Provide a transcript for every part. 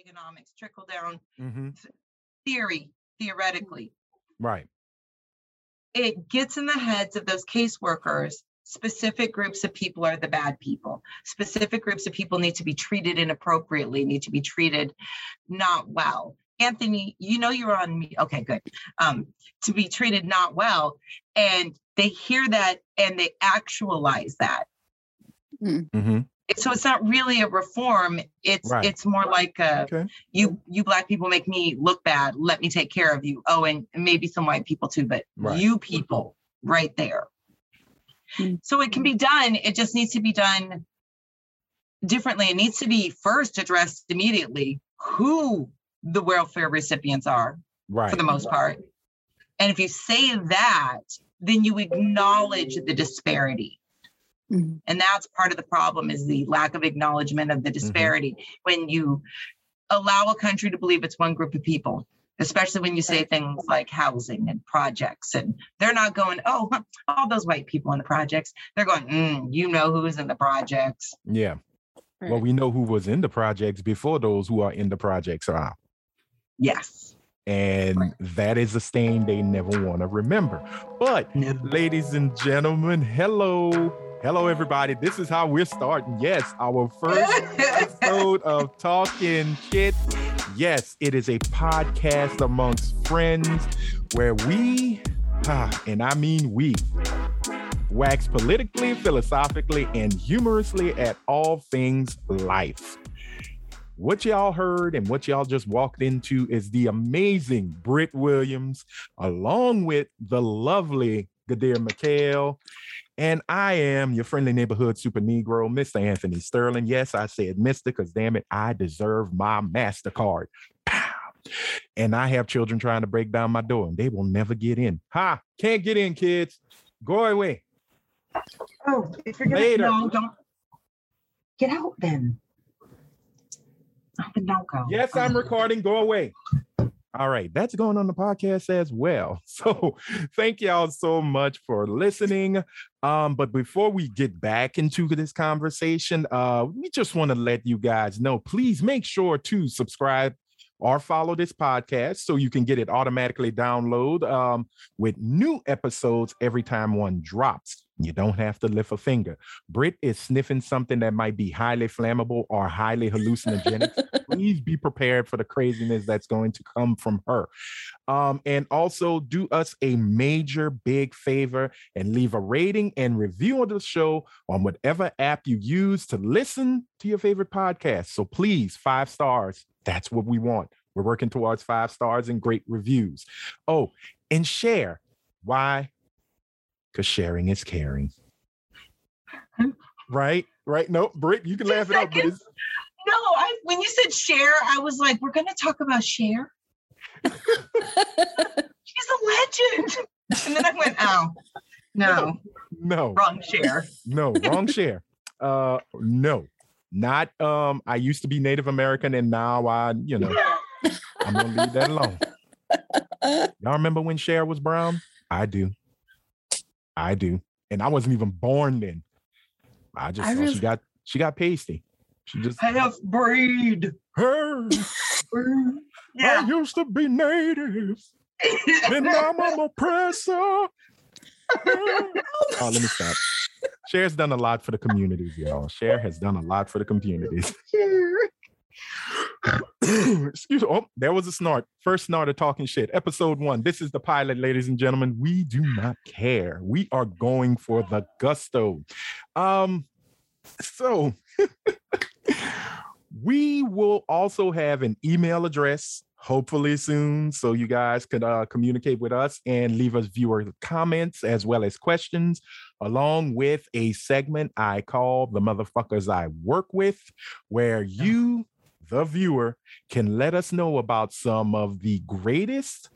Reaganomics, trickle down Mhm. theory, theoretically. Right. It gets in the heads of those caseworkers. Specific groups of people are the bad people. Specific groups of people need to be treated inappropriately, need to be treated not well. Anthony, you know you're on me. Okay, good. Um, to be treated not well. And they hear that and they actualize that. Mhm. So it's not really a reform it's Right. it's more like a, Okay. you you black people make me look bad let me take care of you oh and maybe some white people too but Right. you people right there Mm. so it can be done it just needs to be done differently it needs to be first addressed immediately who the welfare recipients are Right. for the most part and if you say that then you acknowledge the disparity Mhm. and that's part of the problem is the lack of acknowledgement of the disparity when you allow a country to believe it's one group of people especially when you say things like housing and projects and they're not going oh all those white people in the projects they're going mm, you know who's in the projects Yeah. Well, we know who was in the projects before those who are in the projects are. yes And Right. that is a stain they never want to remember. But no. ladies and gentlemen, hello. Hello, everybody. This is how we're starting. Yes, our first episode of Talkin' Ish. Yes, it is a podcast amongst friends where we, and I mean we, wax politically, philosophically, and humorously at all things life. What y'all heard and what y'all just walked into is the amazing Britt Williams, along with the lovely Gadir McHale. And I am your friendly neighborhood super Negro, Mr. Anthony Sterling. Yes, I said Mr. because damn it, I deserve my MasterCard. Pow. And I have children trying to break down my door and they will never get in. Ha! Can't get in, kids. Go away. oh if you're gonna Later. no don't get out then then don't go Yes, I'm um, recording. Go away. All right, that's going on the podcast as well. So thank y'all so much for listening. Um, but before we get back into this conversation, uh, we just want to let you guys know, please make sure to subscribe or follow this podcast so you can get it automatically download um, with new episodes every time one drops. You don't have to lift a finger. Britt is sniffing something that might be highly flammable or highly hallucinogenic please be prepared for the craziness that's going to come from her. Um, and also do us a major big favor and leave a rating and review of the show on whatever app you use to listen to your favorite podcast. So please, five stars. That's what we want. We're working towards five stars and great reviews. Oh, and share. Why? Because sharing is caring. Right? Right? No, Britt, you can Two laugh it up, but no i when you said share i was like we're gonna talk about share she's a legend. And then I went, oh, no, no. wrong share. No, wrong share. Uh no. Not um I used to be Native American and now I, you know, I'm gonna leave that alone. Y'all remember when Cher was brown? I do. I do. And I wasn't even born then. I just I saw really- she got she got pasty. She just Half breed. her I used to be native and now I'm an oppressor. oh, let me stop. Cher's done a lot for the communities, y'all. Cher has done a lot for the communities. Excuse me. Oh, there was a snort. First snort of Talkin' Ish. Episode one. This is the pilot, ladies and gentlemen. We do not care. We are going for the gusto. Um, so we will also have an email address hopefully soon so you guys could uh, communicate with us and leave us viewer comments as well as questions along with a segment i call the motherfuckers i work with where you the viewer can let us know about some of the greatest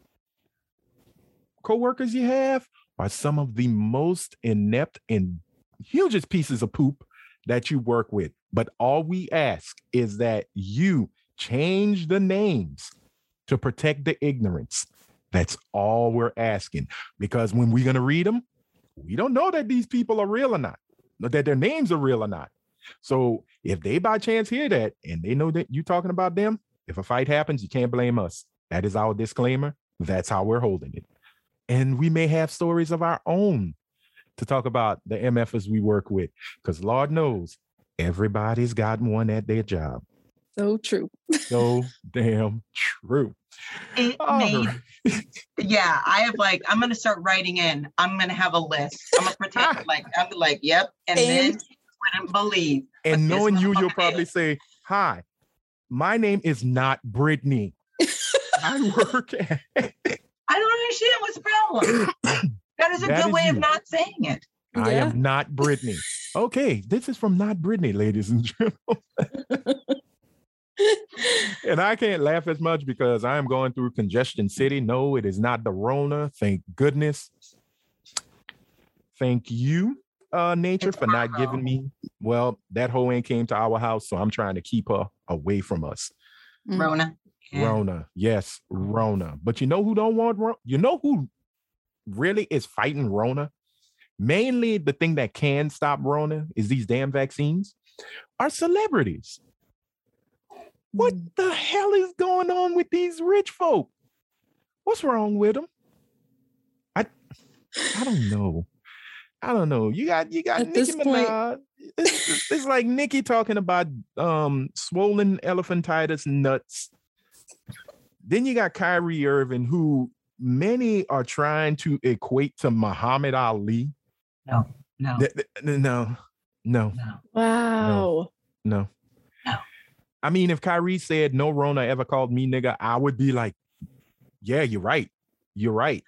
co-workers you have or some of the most inept and hugest pieces of poop that you work with. But all we ask is that you change the names to protect the ignorance. That's all we're asking. Because when we're going to read them, we don't know that these people are real or not, that their names are real or not. So if they by chance hear that and they know that you're talking about them, If a fight happens, you can't blame us. That is our disclaimer. That's how we're holding it. And we may have stories of our own to talk about the MFs we work with, because Lord knows everybody's got one at their job. So true. So damn true. It All made right. yeah, I have like I'm gonna start writing in. I'm gonna have a list. I'm gonna pretend like I'm like, yep, and then And- wouldn't believe. And knowing you, you'll probably is. say, Hi, my name is not Brittany. I work at I don't understand what's the problem. That is a That good is way of not saying it. I Yeah. am not Brittany. Okay, this is from not Brittany, ladies and gentlemen. And I can't laugh as much because I am going through congestion city. No, it is not the Rona. Thank goodness. Thank you, uh, nature, It's for not our giving me. Well, that hoe ain't came to our house, so I'm trying to keep her away from us. Rona. Yeah. Rona, yes, Rona. But you know who don't want Rona? You know who really is fighting Rona? Mainly the thing that can stop Rona is these damn vaccines. Are celebrities. What Mm. the hell is going on with these rich folk? What's wrong with them? I I don't know. I don't know. You got you got At Nicki this point- Minaj. It's, it's- it's like Nicki talking about um swollen elephantitis nuts. Then you got Kyrie Irving, who many are trying to equate to Muhammad Ali. No, no, Th- th- No, no, no. Wow. no. No. I mean, if Kyrie said no Rona ever called me nigga, I would be like, yeah, you're right. You're right.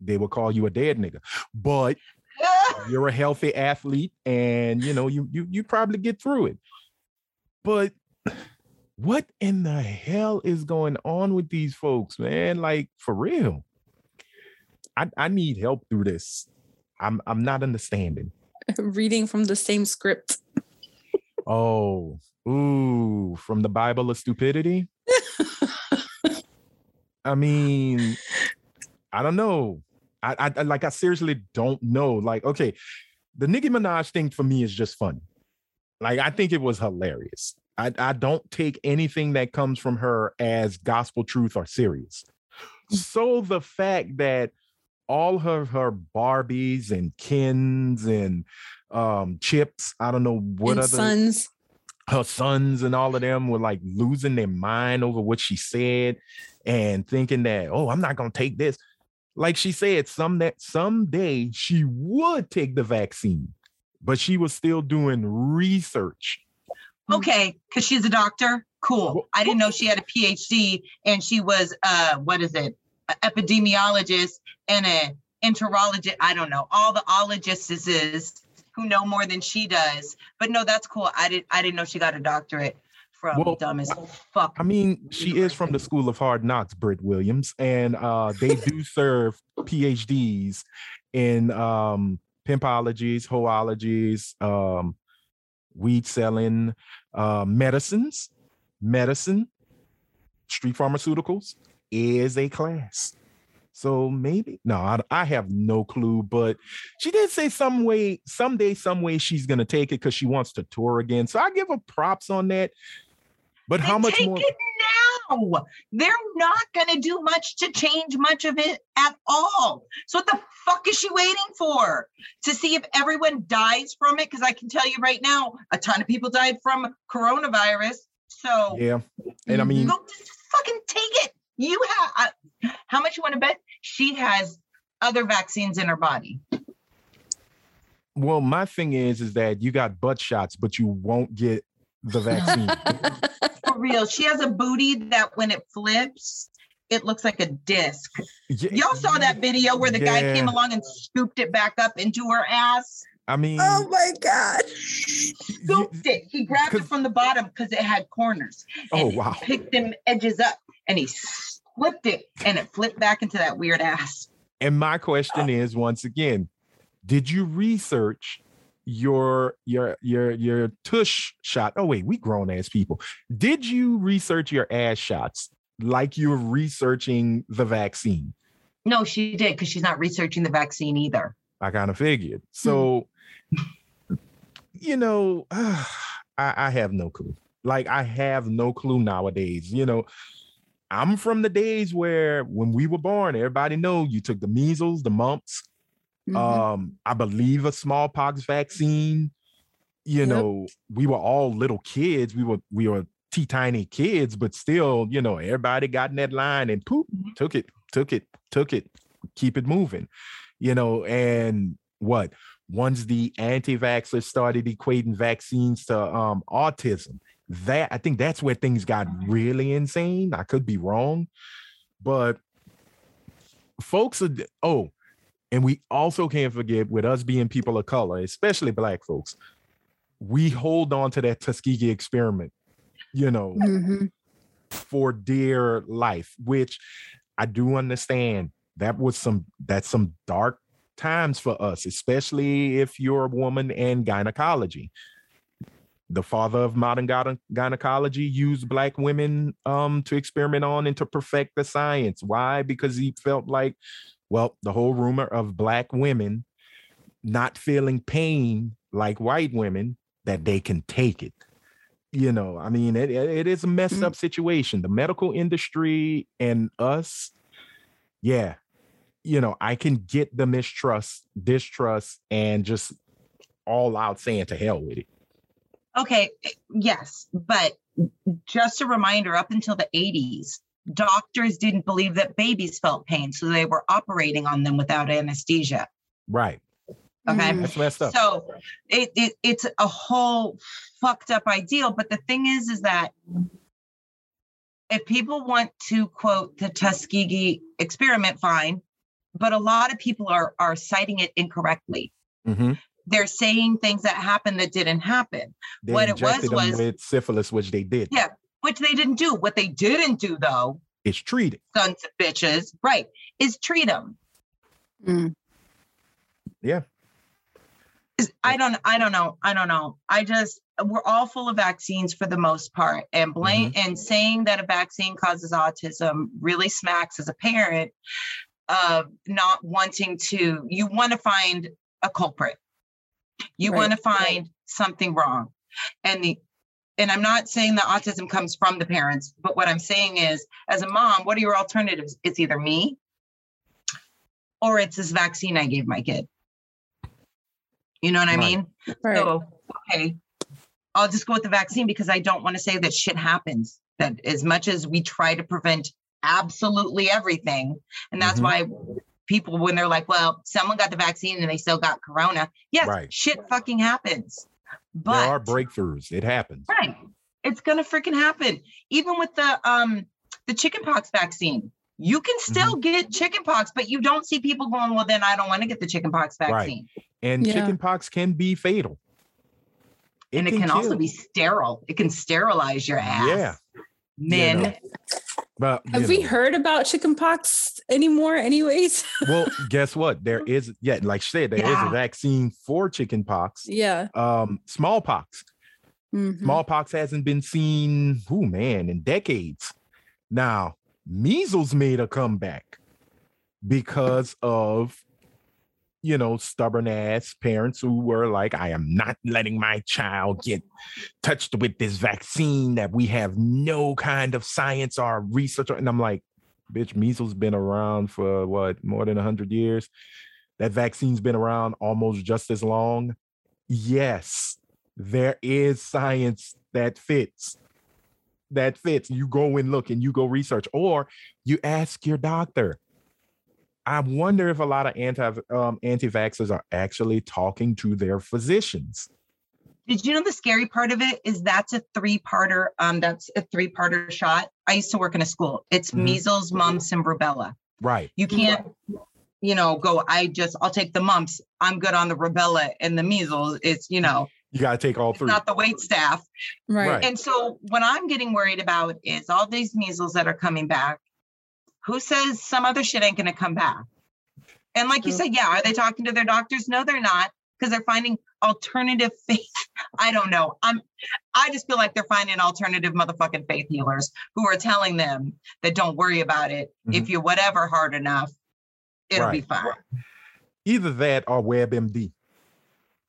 They will call you a dead nigga. But you're a healthy athlete and you know you you you probably get through it. But what in the hell is going on with these folks, man? Like for real. I, I need help through this. I'm I'm not understanding. Reading from the same script. Oh, ooh, from the Bible of stupidity. I mean, I don't know. I, I like I seriously don't know. Like, okay, the Nicki Minaj thing for me is just funny. Like, I think it was hilarious. I, I don't take anything that comes from her as gospel truth or serious. So the fact that all her her Barbies and Kens and um chips, I don't know what and other sons. Her sons and all of them were like losing their mind over what she said and thinking that oh i'm not going to take this like she said some that someday she would take the vaccine but she was still doing research Okay, because she's a doctor. Cool. I didn't know she had a PhD and she was uh what is it? An epidemiologist and a enterologist. I don't know. All the ologists is who know more than she does. But no, that's cool. I didn't I didn't know she got a doctorate from Well, dumb as fuck. i mean she is from the school of hard knocks britt williams and uh they do serve phds in um pimpologies hoologies um weed selling uh medicines medicine street pharmaceuticals is a class so maybe no I, I have no clue but she did say some way someday some way she's gonna take it because she wants to tour again so i give her props on that but how much take more it now. They're not gonna do much to change much of it at all. So what the fuck is she waiting for? To see if everyone dies from it? Because I can tell you right now, a ton of people died from coronavirus. So yeah and i mean go just fucking take it. You have I, how much you want to bet? She has other vaccines in her body. well my thing is is that you got butt shots but you won't get the vaccine For real. She has a booty that when it flips, it looks like a disc. Yeah, Y'all saw that video where the guy came along and scooped it back up into her ass. i mean oh my God. Scooped it. He grabbed it from the bottom because it had corners. oh and wow Picked them edges up and he flipped it and it flipped back into that weird ass. And my question uh. is once again, did you research your your your your tush shot? Oh wait, we grown ass people. Did you research your ass shots like you're researching the vaccine? No, she did because she's not researching the vaccine either. I kind of figured. So, hmm. you know, I, I have no clue. Like I have no clue nowadays. You know, I'm from the days where when we were born, everybody know you took the measles, the mumps, Mhm. um, I believe a smallpox vaccine. You Yep. know, we were all little kids. We were we were teeny tiny kids, but still, you know, everybody got in that line and poop, Mhm. took it, took it, took it, keep it moving. You know, and what once the anti-vaxxers started equating vaccines to um autism, that I think that's where things got really insane. I could be wrong, but folks are oh, and we also can't forget with us being people of color, especially black folks, we hold on to that Tuskegee experiment, you know, Mhm. for dear life, which I do understand that was some that's some dark times for us, especially if you're a woman in gynecology. The father of modern gyne- gynecology used black women um, to experiment on and to perfect the science. Why? Because he felt like, well, the whole rumor of black women not feeling pain like white women, that they can take it you know i mean it, it is a messed Mm. up situation the medical industry and us yeah you know i can get the mistrust distrust and just all out saying to hell with it Okay, yes, but just a reminder up until the 80s, doctors didn't believe that babies felt pain, so they were operating on them without anesthesia. right Okay. Mm. that's messed up So it, it it's a whole fucked up ideal. But the thing is, is that if people want to quote the Tuskegee experiment, fine. But a lot of people are are citing it incorrectly. Mhm. They're saying things that happened that didn't happen, they what it was them was- with syphilis which they did Yeah. which they didn't do. What they didn't do, though, it's treated sons of bitches, right, is treat them. Mm. I don't I don't know. I don't know. I just we're all full of vaccines for the most part. And blame and saying that a vaccine causes autism really smacks as a parent of not wanting to you want to find a culprit. You Right. want to find something wrong. And the and I'm not saying that autism comes from the parents, but what I'm saying is as a mom, what are your alternatives? It's either me or it's this vaccine I gave my kid. You know what I mean? Right. So, okay, I'll just go with the vaccine because I don't want to say that shit happens. That as much as we try to prevent absolutely everything, and that's Mhm. why people, when they're like, well, someone got the vaccine and they still got corona. Yes, Right. shit fucking happens. But there are breakthroughs it happens right, it's gonna freaking happen. Even with the um the chickenpox vaccine. You can Mm-hmm. still get chickenpox, but you don't see people going, well, then I don't want to get the chickenpox Right. vaccine. and Yeah. chickenpox can be fatal and it can, also be sterile. It can sterilize your ass. Yeah. Men. You know. But Have we heard about chickenpox anymore, anyways? well, guess what? There is, yeah, like I said, there is Yeah. a vaccine for chickenpox. yeah. Um, smallpox. Mhm. Smallpox hasn't been seen, oh man, in decades. Now, measles made a comeback because of, you know, stubborn ass parents who were like, I am not letting my child get touched with this vaccine that we have no kind of science or research. on." And I'm like, bitch, measles been around for what, more than 100 years? That vaccine's been around almost just as long. Yes, there is science that fits. That fits. You go and look and you go research, or you ask your doctor. I wonder if a lot of anti um, anti-vaxxers are actually talking to their physicians. Did you know the scary part of it is that's a three-parter? Um, that's a three-parter shot. I used to work in a school. It's Mhm. measles, mumps, and rubella. Right. You can't, you know, go. I just I'll take the mumps. I'm good on the rubella and the measles. It's you know, You got to take all it's three. not the wait staff. Right. Right. And so what I'm getting worried about is all these measles that are coming back. Who says some other shit ain't gonna come back? And like you said, yeah, are they talking to their doctors? No, they're not, because they're finding alternative faith. I don't know. I'm I just feel like they're finding alternative motherfucking faith healers who are telling them that don't worry about it. Mm-hmm. If you whatever hard enough, it'll be Right. fine. Either that or WebMD.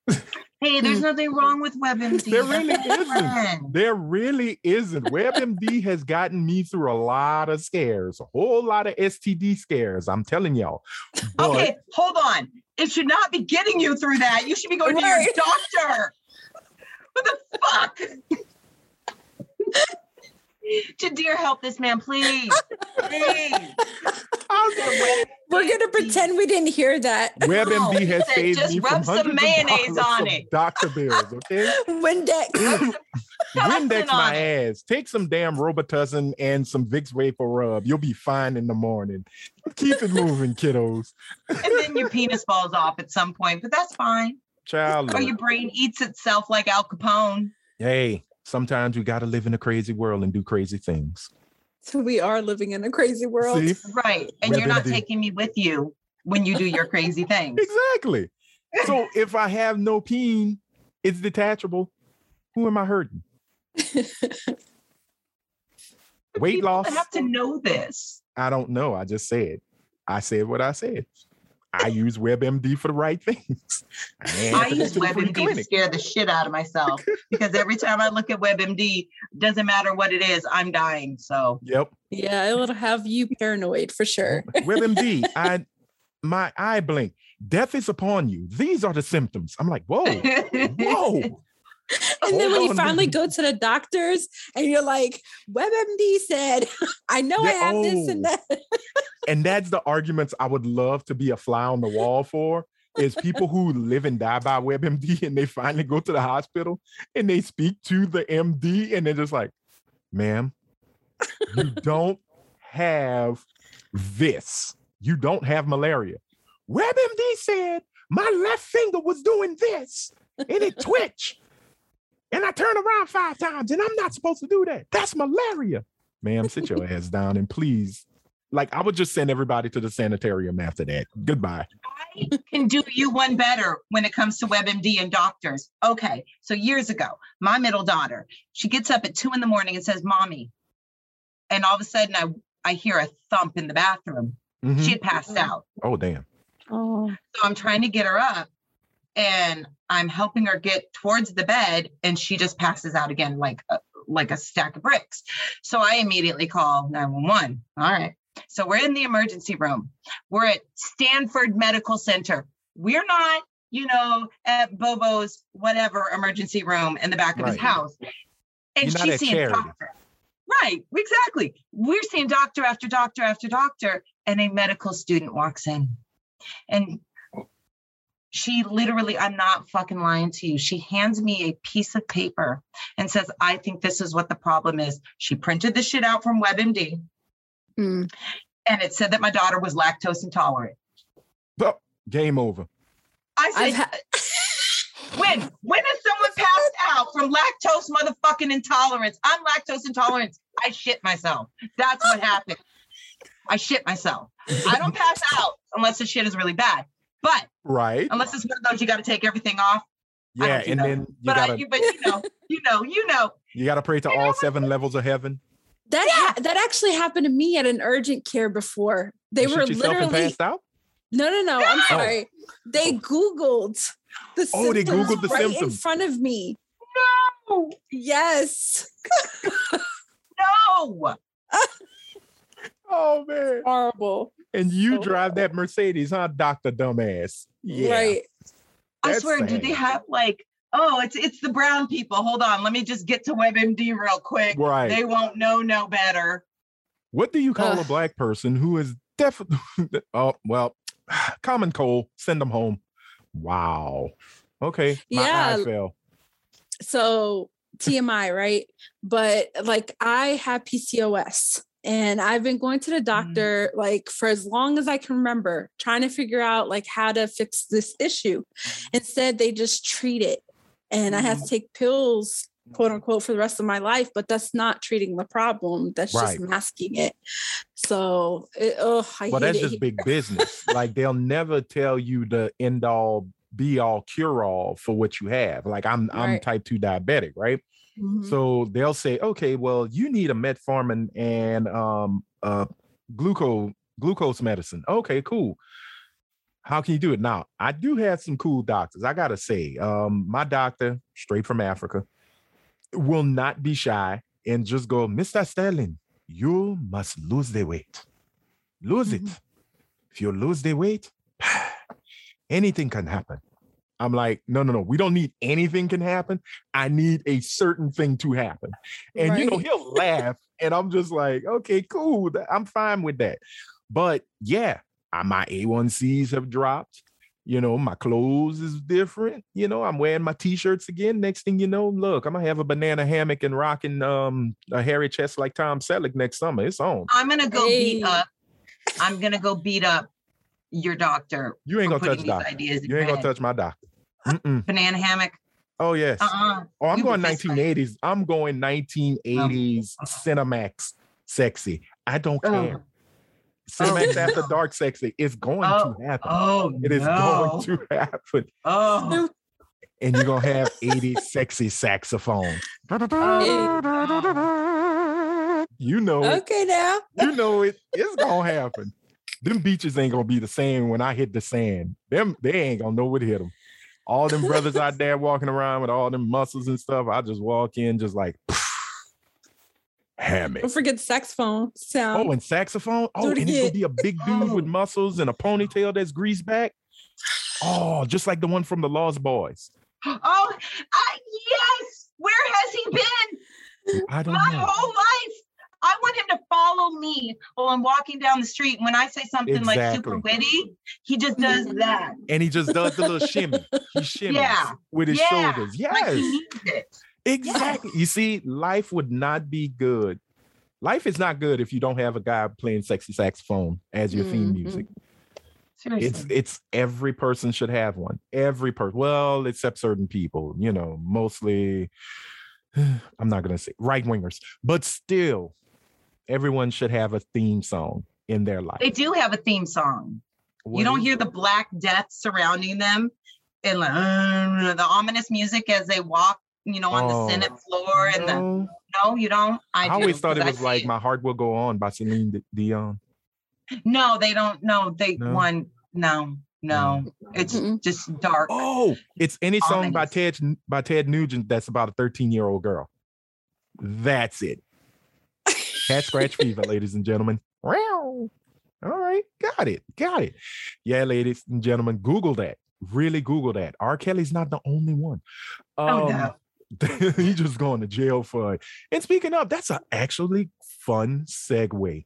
Hey, there's mm. nothing wrong with WebMD. There really isn't. There really isn't. WebMD has gotten me through a lot of scares, a whole lot of STD scares. I'm telling y'all. But Okay, hold on. It should not be getting you through that. You should be going to your doctor. What the fuck? Jadir, help this man, please. Please. How's that We're gonna pretend we didn't hear that. WebMD he has said, saved "Just me from rub some hundreds of mayonnaise on it." Doctor bills, okay? Windex. Windex on my it. ass. Take some damn Robitussin and some Vicks Vapor Rub. You'll be fine in the morning. Keep it moving, kiddos. And then your penis falls off at some point, but that's fine. Child. Or your brain eats itself like Al Capone. Hey, sometimes you got to live in a crazy world and do crazy things. So we are living in a crazy world. See? Right. And you're not WebMD. taking me with you when you do your crazy things. Exactly. So if I have no peen, it's detachable. Who am I hurting? Weight people loss? have to know this. I don't know. I just said. I said what I said. I use WebMD for the right things. ain't I have to use go to WebMD to scare the shit out of myself because every time I look at WebMD, doesn't matter what it is, I'm dying. So Yep. Yeah, it'll have you paranoid for sure. WebMD. I my eye blink. Death is upon you. These are the symptoms. I'm like, whoa, whoa. And then when Hold you on. finally go to the doctors and you're like, WebMD said, I know I Yeah, have this and oh. that. And that's the arguments I would love to be a fly on the wall for. Is people who live and die by WebMD and they finally go to the hospital and they speak to the MD and they're just like, ma'am, you don't have this. You don't have malaria. WebMD said my left finger was doing this and it twitched. And I turned around five times and I'm not supposed to do that. That's malaria. Ma'am, sit your ass down and please. Like I would just send everybody to the sanitarium after that. Goodbye. I can do you one better when it comes to WebMD and doctors. Okay, so years ago, my middle daughter, she gets up at two in the morning and says, "Mommy," and all of a sudden, I I hear a thump in the bathroom. Mhm. She had passed out. Oh damn. Oh, So I'm trying to get her up and I'm helping her get towards the bed and she just passes out again like a, like a stack of bricks. So I immediately call 911. All right. So we're in the emergency room. We're at Stanford Medical Center. We're not, you know, at Bobo's whatever emergency room in the back of his house. And You're she's seeing Charity. doctor. Right, exactly. We're seeing doctor after doctor after doctor, and a medical student walks in. And she literally, I'm not fucking lying to you. She hands me a piece of paper and says, I think this is what the problem is. She printed the shit out from WebMD mm. and it said that my daughter was lactose intolerant. Oh, game over. I said, I've had when? When has someone passed out from lactose motherfucking intolerance? I'm lactose intolerant. I shit myself. That's what happened. I shit myself. I don't pass out unless the shit is really bad. But Right. unless it's one of those you got to take everything off. Yeah, and that. then you But gotta you, but you know, you know, you know. you gotta pray to all seven levels of heaven. That ha- that actually happened to me at an urgent care before. They You were shoot yourself and literally passed out. no, no, no. I'm No! sorry. They oh. googled the Oh, they symptoms Googled the right in front of me. No, Yes, no. Oh man. horrible. And you Oh. drive that Mercedes, huh, Doctor Dumbass? Yeah. Right. I That's swear, do they have like, oh, it's it's the brown people. Hold on, let me just get to WebMD real quick. Right. They won't know no better. What do you call a black person who is definitely? oh well, common cold. Send them home. Wow. Okay. My Yeah. eye fell. so TMI, right? But like I have PCOS and I've been going to the mm-hmm. doctor like for as long as I can remember, trying to figure out like how to fix this issue. Mm-hmm. Instead, they just treat it. And I have to take pills, quote unquote, for the rest of my life, but that's not treating the problem. That's Right. just masking it. So, it, oh, I Well, that's just here. big business. like they'll never tell you the end all be all cure all for what you have. Like I'm I'm type 2 diabetic, right? Mhm. So they'll say, okay, well, you need a metformin and um uh glucose glucose medicine. Okay, cool. How can you do it? Now, I do have some cool doctors. I gotta say, um, my doctor, straight from Africa, will not be shy and just go, Mr. Sterling, you must lose the weight. Lose it. Mhm. If you lose the weight, anything can happen. I'm like, no, no, no. We don't need anything can happen. I need a certain thing to happen. And you know, he'll laugh. And I'm just like, okay, cool. I'm fine with that. But yeah, my A1Cs have dropped. You know, my clothes is different. You know, I'm wearing my t-shirts again. Next thing you know, look, I'm gonna have a banana hammock and rocking um a hairy chest like Tom Selleck next summer. It's on. I'm gonna go beat up. I'm gonna go beat up your doctor. You ain't gonna touch putting these doctor. Ideas You ain't gonna head. touch my doctor. Mm-mm. banana hammock. Oh yes. Uh-uh. Oh, I'm You going will fist 1980s. I'm going 1980s Cinemax sexy. I don't Oh. Care. Cinemax oh, after dark sexy is going Oh. to happen. Oh It is no. going to happen. Oh. And you're gonna have 80 sexy saxophone. Oh. You know it. Okay, now. You know it. It's gonna happen. Them beaches ain't gonna be the same when I hit the sand. Them they ain't gonna know what hit them. All them brothers out there walking around with all them muscles and stuff. I just walk in just like hammock. Don't forget saxophone sound. Oh, and saxophone. Oh, it and it's gonna be a big dude with Oh. muscles and a ponytail that's greased back. Oh, just like the one from the Lost Boys. Oh, I, yes. Where has he been? I don't know My know. whole life. I want him to follow me while I'm walking down the street. When I say something like super witty, he just does mm-hmm. that. And he just does the little shimmy. He shimmies Yeah. with his Yeah. shoulders. Like Yes. he Exactly. You see, life would not be good. Life is not good if you don't have a guy playing sexy saxophone as your theme Mhm. music. Seriously. It's it's every person should have one. Every person. Well, except certain people, you know, mostly I'm not gonna say right wingers, but still, everyone should have a theme song in their life. they do have a theme song. What you don't hear the black death surrounding them and like, uh, the ominous music as they walk, you know, on Oh, the Senate floor. And the No, no, you don't. I, I, do, always thought it 'cause I was like "My Heart Will Go On" by Celine Dion. No, they don't. No, they No? one. No, no. It's Mm-mm. just dark. Oh, it's any song by Ted by Ted Nugent that's about a 13 year old girl. That's it. Cat scratch fever, ladies and gentlemen. Wow. All right, got it, got it. Yeah, ladies and gentlemen, Google that. Really Google that. R. Kelly's not the only one. Oh, Um, no. he just going to jail for it. And speaking of, that's an actually fun segue.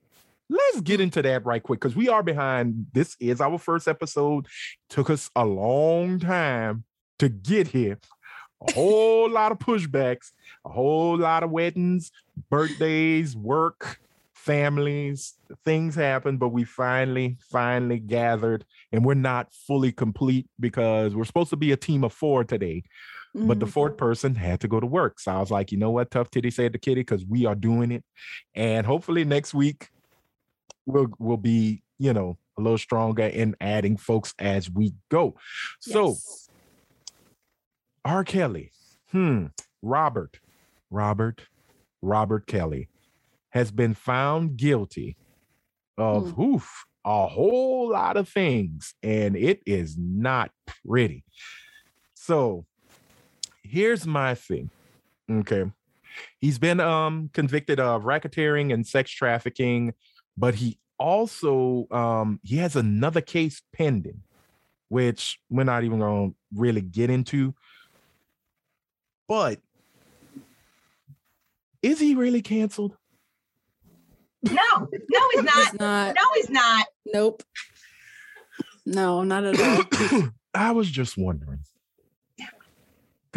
Let's get into that right quick because we are behind. This is our first episode. Took us a long time to get here. A whole lot of pushbacks, a whole lot of weddings, birthdays, work, families, things happen, but we finally, finally gathered and we're not fully complete because we're supposed to be a team of four today but the Mhm. fourth person had to go to work. So I was like, you know what, tough titty said to kitty, because we are doing it. And hopefully next week we'll we'll be, you know, a little stronger in adding folks as we go. So R. Kelly, hmm, Robert, Robert, Robert Kelly has been found guilty of oof, a whole lot of things, and it is not pretty. So here's my thing. Okay. He's been um convicted of racketeering and sex trafficking, but he also um he has another case pending, which we're not even gonna really get into. But is he really canceled? No, no, he's not. It's not. No, he's not. Nope. No, not at all. I was just wondering.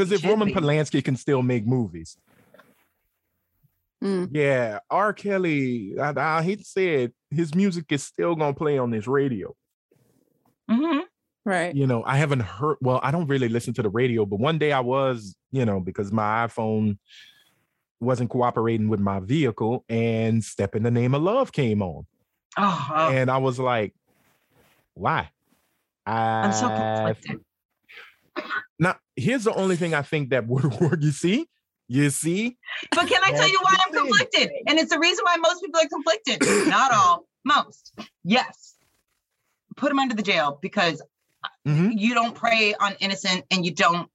Because if Should Roman be. Polanski can still make movies, Mm. yeah, R. Kelly, I, I hate to say it, his music is still gonna play on this radio. Mhm. Right. You know, I haven't heard. Well, I don't really listen to the radio, but one day I was, you know, because my iPhone wasn't cooperating with my vehicle, and "Step in the Name of Love" came on, Oh, oh, and I was like, "Why?" I'm so I conflicted. Now, here's the only thing I think that would work. You see, you see, But can I tell you why I'm That's the thing. conflicted? And it's the reason why most people are conflicted. Not all, most. Yes. put them under the jail because Mhm. you don't prey on innocent and you don't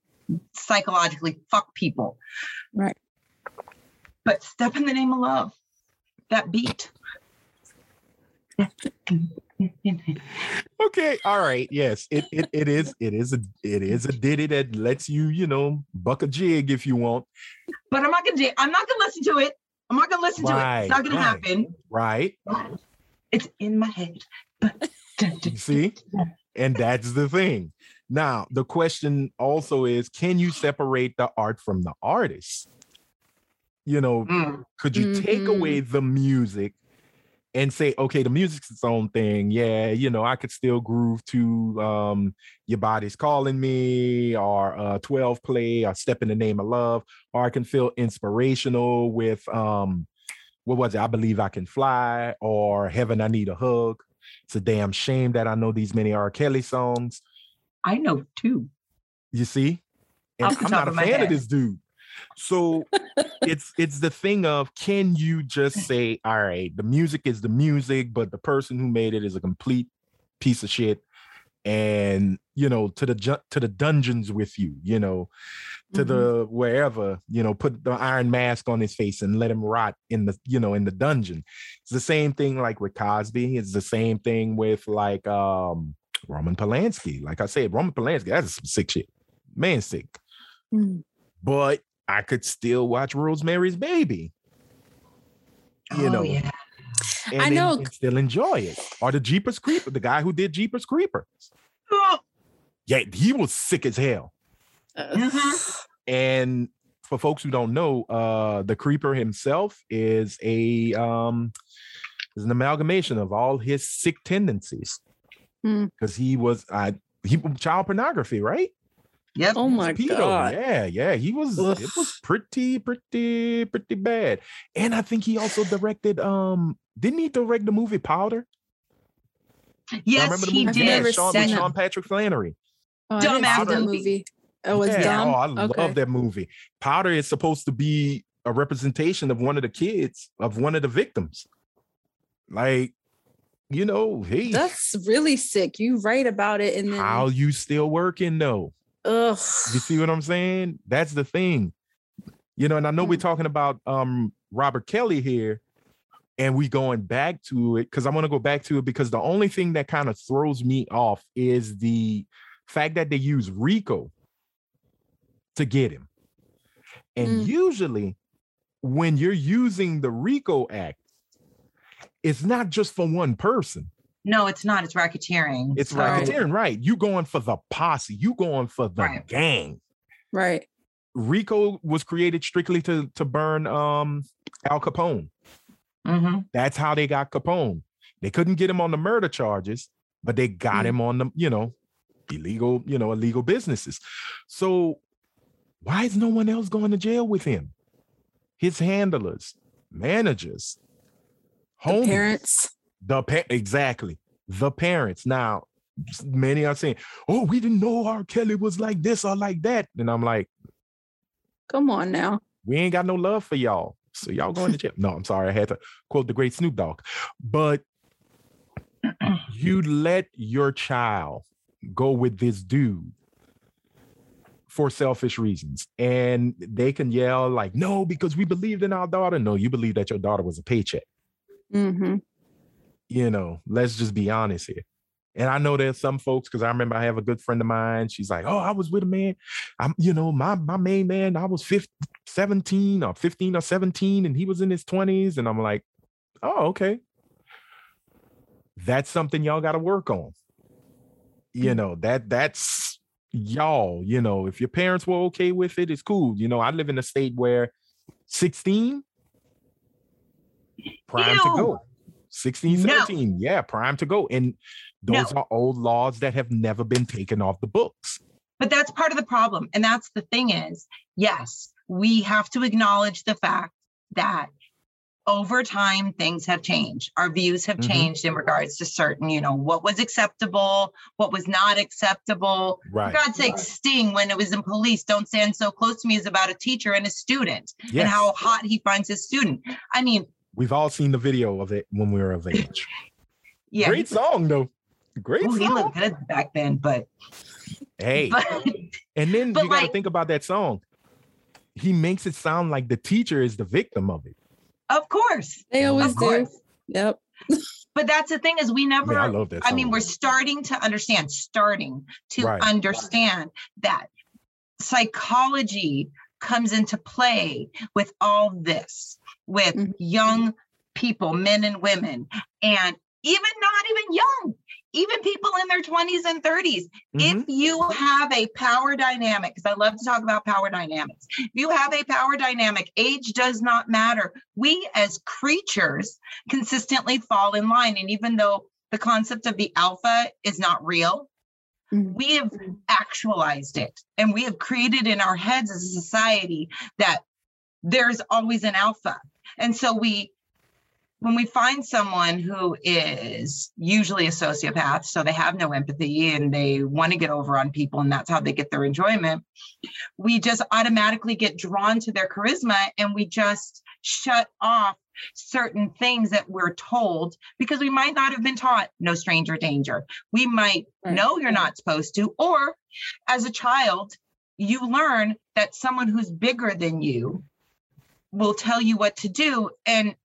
psychologically fuck people. Right. But step in the name of love. That beat. Okay, all right. Yes, it, it it is it is a it is a ditty that lets you, you know, buck a jig if you want. But I'm not gonna do- I'm not gonna listen to it. I'm not gonna listen to it. It's not gonna right. happen. Right. It's in my head. You see? And that's the thing. Now, the question also is can you separate the art from the artist? You know, Mm. could you take Mhm. away the music and say, okay, the music's its own thing. Yeah, you know, I could still groove to um Your Body's Calling Me or uh 12 Play or Step in the Name of Love, or I can feel inspirational with um what was it? I believe I can fly or Heaven I Need a Hug. It's a damn shame that I know these many R. Kelly songs. I know too. You see? And I'm not a fan of this dude. So it's it's the thing of can you just say, all right, the music is the music, but the person who made it is a complete piece of shit. And you know, to the ju- to the dungeons with you, you know, to Mhm. the wherever, you know, put the iron mask on his face and let him rot in the, you know, in the dungeon. It's the same thing like with Cosby. It's the same thing with like um Roman Polanski. Like I said, Roman Polanski, that's some sick shit. Man sick. Mm. But I could still watch Rosemary's Baby. You oh, know, yeah. I know. still enjoy it. Or the Jeepers Creeper, the guy who did Jeepers Creeper. Oh, Yeah, he was sick as hell. Uh, Mhm. And for folks who don't know, uh, the creeper himself is a um is an amalgamation of all his sick tendencies. Hmm. Because he was uh he child pornography, right? Yep. Oh my Pedo. god. Yeah, yeah. He was it was pretty, pretty, pretty bad. And I think he also directed um didn't he direct the movie Powder? Y'all Yes, remember the he movie I've did. never Sean, seen with. Sean Patrick Flanery? Oh, I didn't see Dumbass the movie. movie. Oh, it's yeah. dumb. Oh, I okay. love that movie. Powder is supposed to be a representation of one of the kids of one of the victims. Like, you know, hey, That's really sick. You write about it and then how you still working though? Ugh. You see what I'm saying? That's the thing. You know, and I know we're Mm. talking about um Robert Kelly here, and we going back to it because I want to go back to it because the only thing that kind of throws me off is the fact that they use RICO to get him. And Mm. usually when you're using the RICO Act, it's not just for one person. No, it's not. It's racketeering. It's So- racketeering, right? You going for the posse, you going for the Right. gang. Right. RICO was created strictly to to burn um Al Capone. Mhm. That's how they got Capone. They couldn't get him on the murder charges, but they got Mm. him on the, you know, illegal, you know, illegal businesses. So why is no one else going to jail with him? His handlers, managers, The parents. The pa- exactly the parents. Now, many are saying, "Oh, we didn't know R. Kelly was like this or like that," and I'm like, Come on now. we ain't got no love for y'all. So y'all going to jail. No, I'm sorry. I had to quote the great Snoop Dogg. But you let your child go with this dude for selfish reasons. And they can yell like, no, because we believed in our daughter. No, you believe that your daughter was a paycheck. hmm You know, let's just be honest here. And I know there's some folks because I remember I have a good friend of mine. She's like, "Oh, I was with a man. I'm, you know, my my main man. I was 15, 17 or 15 or 17, and he was in his 20s." And I'm like, "Oh, okay. That's something y'all got to work on. You mm. know that that's y'all. You know, if your parents were okay with it, it's cool. You know, I live in a state where 16 prime to go. 16, No. 17. Yeah, prime to go. And those are old laws that have never been taken off the books. But that's part of the problem. And that's the thing is, yes, we have to acknowledge the fact that over time things have changed. Our views have Mhm. changed in regards to certain, you know, what was acceptable, what was not acceptable. Right. For God's sake, Sting, when it was in police, don't stand so close to me is about a teacher and a student and how hot he finds his student. I mean, We've all seen the video of it when we were of age. yeah, Great song though. Great Oh, he looked good back then, but, Hey, but and then but you got to like- think about that song. He makes it sound like the teacher is the victim of it. of course, They always of do. course. Yep. But that's the thing is we never Man, I love that. I mean, we're starting to understand, starting to Right. understand that psychology comes into play with all this, with Mhm. young people, men and women, and even not even young, even people in their 20s and 30s. Mhm. If you have a power dynamic, because I love to talk about power dynamics, if you have a power dynamic, age does not matter. We as creatures consistently fall in line. And even though the concept of the alpha is not real, Mhm. we have actualized it and we have created in our heads as a society that there's always an alpha. And so we, when we find someone who is usually a sociopath, so they have no empathy and they want to get over on people and that's how they get their enjoyment, we just automatically get drawn to their charisma and we just shut off certain things that we're told because we might not have been taught no stranger danger. We might Right. know you're not supposed to, or as a child, you learn that someone who's bigger than you will tell you what to do. And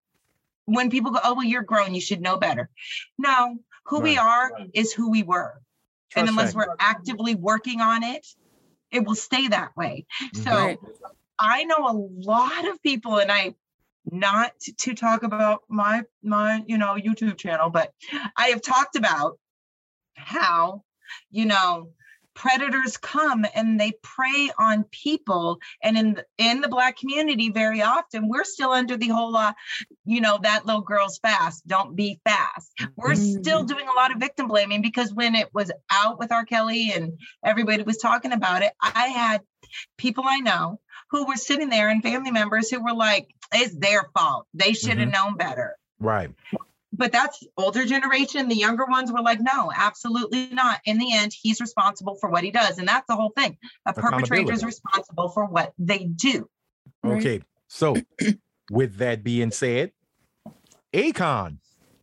when people go, oh, well, you're grown, you should know better. No, who we Right. are is who we were. and unless that. we're actively working on it, it will stay that way. Mm-hmm. So I know a lot of people, and I not to, to talk about my my you know YouTube channel, but I have talked about how you know predators come and they prey on people. And in the, in the black community very often we're still under the whole uh, you know that little girl's fast don't be fast. We're still doing a lot of victim blaming because when it was out with R. Kelly and everybody was talking about it i had people i know who were sitting there and family members who were like it's their fault. They should have known better. Right. But that's older generation the younger ones were like no absolutely not in the end he's responsible for what he does and that's the whole thing a perpetrator is responsible for what they do Right. Okay. So, with that being said, Akon,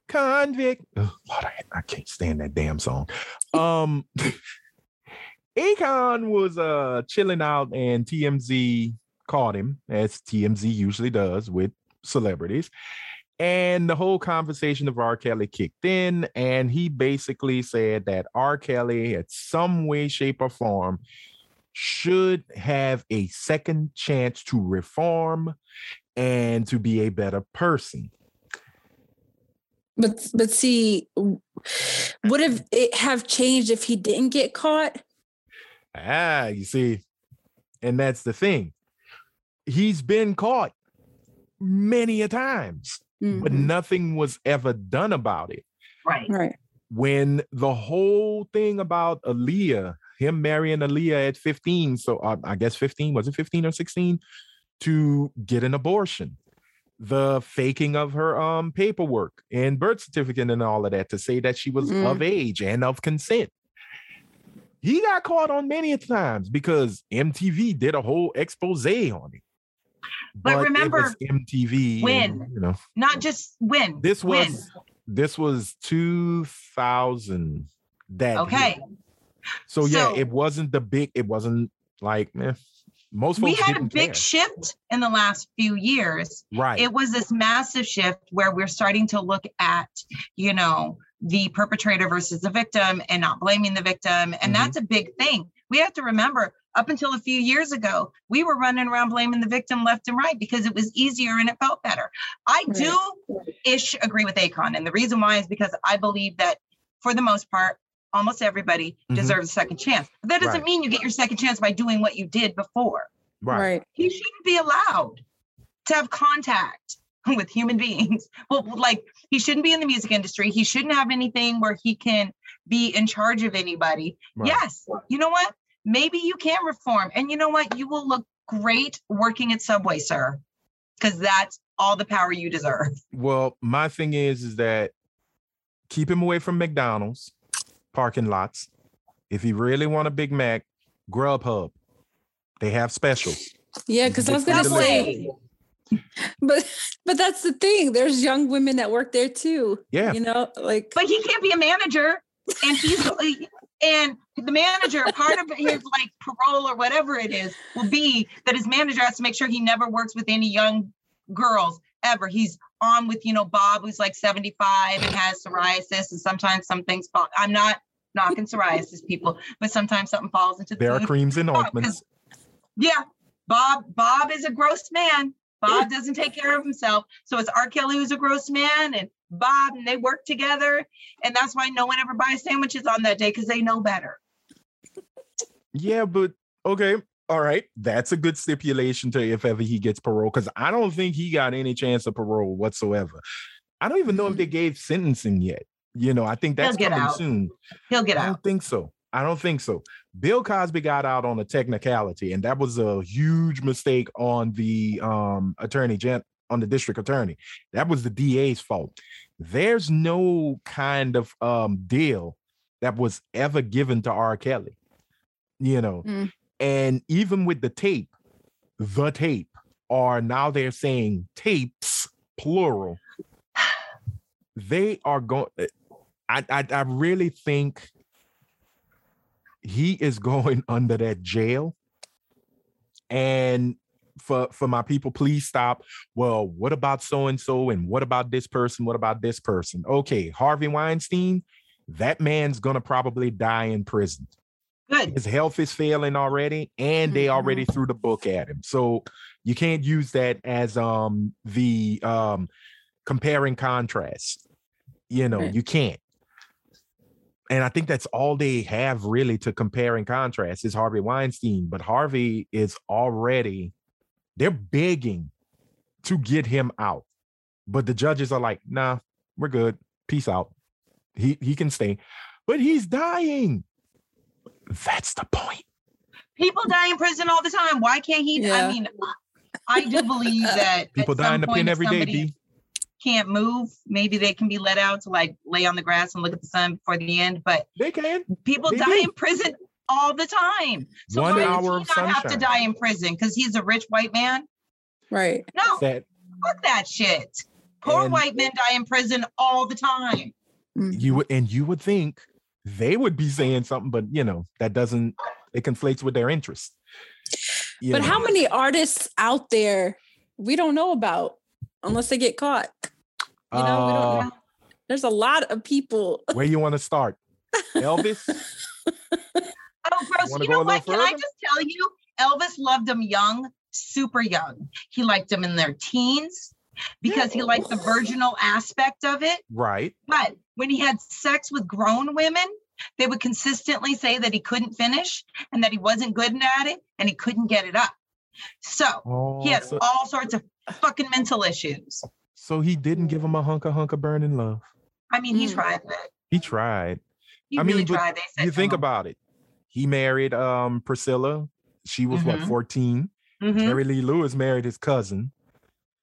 convict. Ugh, Lord, I, I can't stand that damn song. Um, Akon was uh chilling out, and TMZ caught him, as TMZ usually does with celebrities. And the whole conversation of R. Kelly kicked in, and he basically said that R. Kelly, at some way, shape, or form, should have a second chance to reform and to be a better person. But but see, would have it have changed if he didn't get caught? Ah, you see, and that's the thing. He's been caught many a times, but Mhm. nothing was ever done about it. right Right. When the whole thing about Aaliyah, him marrying Aaliyah at 15, so uh, I guess 15, was it 15 or 16, to get an abortion. The faking of her um paperwork and birth certificate and all of that to say that she was Mm. of age and of consent. He got caught on many a times because MTV did a whole expose on it. But it remember MTV. and, when? you know, not just win this When? was this was 2000 that okay year. So yeah, So- it wasn't the big. It wasn't like eh, most we had a big care. shift in the last few years right. it was this massive shift where we're starting to look at you know the perpetrator versus the victim and not blaming the victim and Mhm. that's a big thing we have to remember up until a few years ago we were running around blaming the victim left and right because it was easier and it felt better i do ish agree with akon and the reason why is because i believe that for the most part almost everybody Mhm. deserves a second chance but that doesn't Right. mean you get your second chance by doing what you did before right. Right. he shouldn't be allowed to have contact with human beings. Well, like he shouldn't be in the music industry. He shouldn't have anything where he can be in charge of anybody. Right. Yes, you know what? Maybe you can reform. And you know what? You will look great working at Subway, sir, because that's all the power you deserve. Well, my thing is, is that keep him away from McDonald's parking lots. If you really want a Big Mac, Grubhub. They have specials. Yeah, because I was gonna say, but but that's the thing. There's young women that work there too. Yeah. You know, like But he can't be a manager. and he's and the manager part of his like parole or whatever it is will be that his manager has to make sure he never works with any young girls ever. He's on with you know bob who's like 75 and has psoriasis and sometimes some things fall i'm not knocking psoriasis people but sometimes something falls into the There are creams and Oh, ointments. yeah bob bob is a gross man bob doesn't take care of himself so it's r kelly who's a gross man and bob and they work together and that's why no one ever buys sandwiches on that day because they know better Yeah, but okay. All right. That's a good stipulation to if ever he gets parole, because I don't think he got any chance of parole whatsoever. I don't even know if mm-hmm. they gave sentencing yet. You know, I think that's coming out. soon. he'll get out. I don't think so. I don't think so. Bill Cosby got out on a technicality, and that was a huge mistake on the um attorney gen on the district attorney. That was the DA's fault. There's no kind of um deal that was ever given to R. Kelly. You know, Mm. and even with the tape, the tape, or now they're saying tapes, plural. They are going. I, I I really think he is going under that jail. And for for my people, please stop. Well, what about so and so? And what about this person? What about this person? Okay, Harvey Weinstein, that man's gonna probably die in prison. good His health is failing already, and they already threw the book at him. So you can't use that as um the um comparing contrast. You know, Right. you can't. And I think that's all they have really to compare and contrast is Harvey Weinstein. But Harvey is already, they're begging to get him out. But the judges are like, nah, we're good. Peace out. He he can stay. But he's dying. That's the point. people die in prison all the time why can't he Yeah. i mean i do believe that People die in the pen if every day, somebody B. can't move maybe they can be let out to like lay on the grass and look at the sun before the end but They can. people They die do. in prison all the time so One why hour does of he not have to die in prison because he's a rich white man Right. no That fuck that shit poor And- white men die in prison all the time you would and you would think they would be saying something, but you know, that doesn't it conflates with their interest. You But know. how many artists out there we don't know about unless they get caught? You know, we Uh, don't know. There's a lot of people. where you want to start? Elvis? Oh, gross. Wanna You know what? Can I just tell you? Elvis loved them young, super young. He liked them in their teens because he liked the virginal aspect of it. right. But when he had sex with grown women, they would consistently say that he couldn't finish and that he wasn't good at it and he couldn't get it up. So Oh, he had so, all sorts of fucking mental issues. So he didn't give him a hunk of hunk of burning love. I mean, he Mm. tried that. He tried. He I mean, really but tried. They said You think him. about it. He married um Priscilla. She was what Mhm. 14. Mhm. Jerry Lee Lewis married his cousin.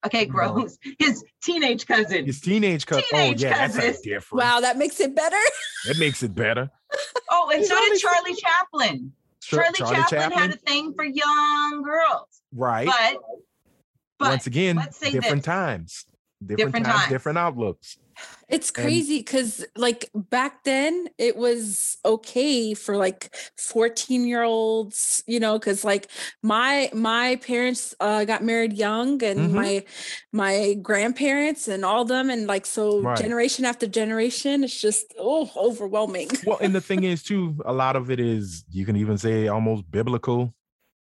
Okay, No. gross. His teenage cousin. His teenage cousin. Teenage oh, yeah, that's a cousin. different. Wow, that makes it better. That makes it better. Oh, and He's so did only Charlie Chaplin. Char- Charlie, Chaplin, had a thing for young girls, right. but but Once again, let's say different this. times. Different, Different times, times. different outlooks. It's crazy because like back then it was okay for like 14 year olds, you know, because like my my parents uh got married young and Mhm. my my grandparents and all them and like so Right. generation after generation, it's just oh overwhelming. Well, and the thing is, too, a lot of it is you can even say almost biblical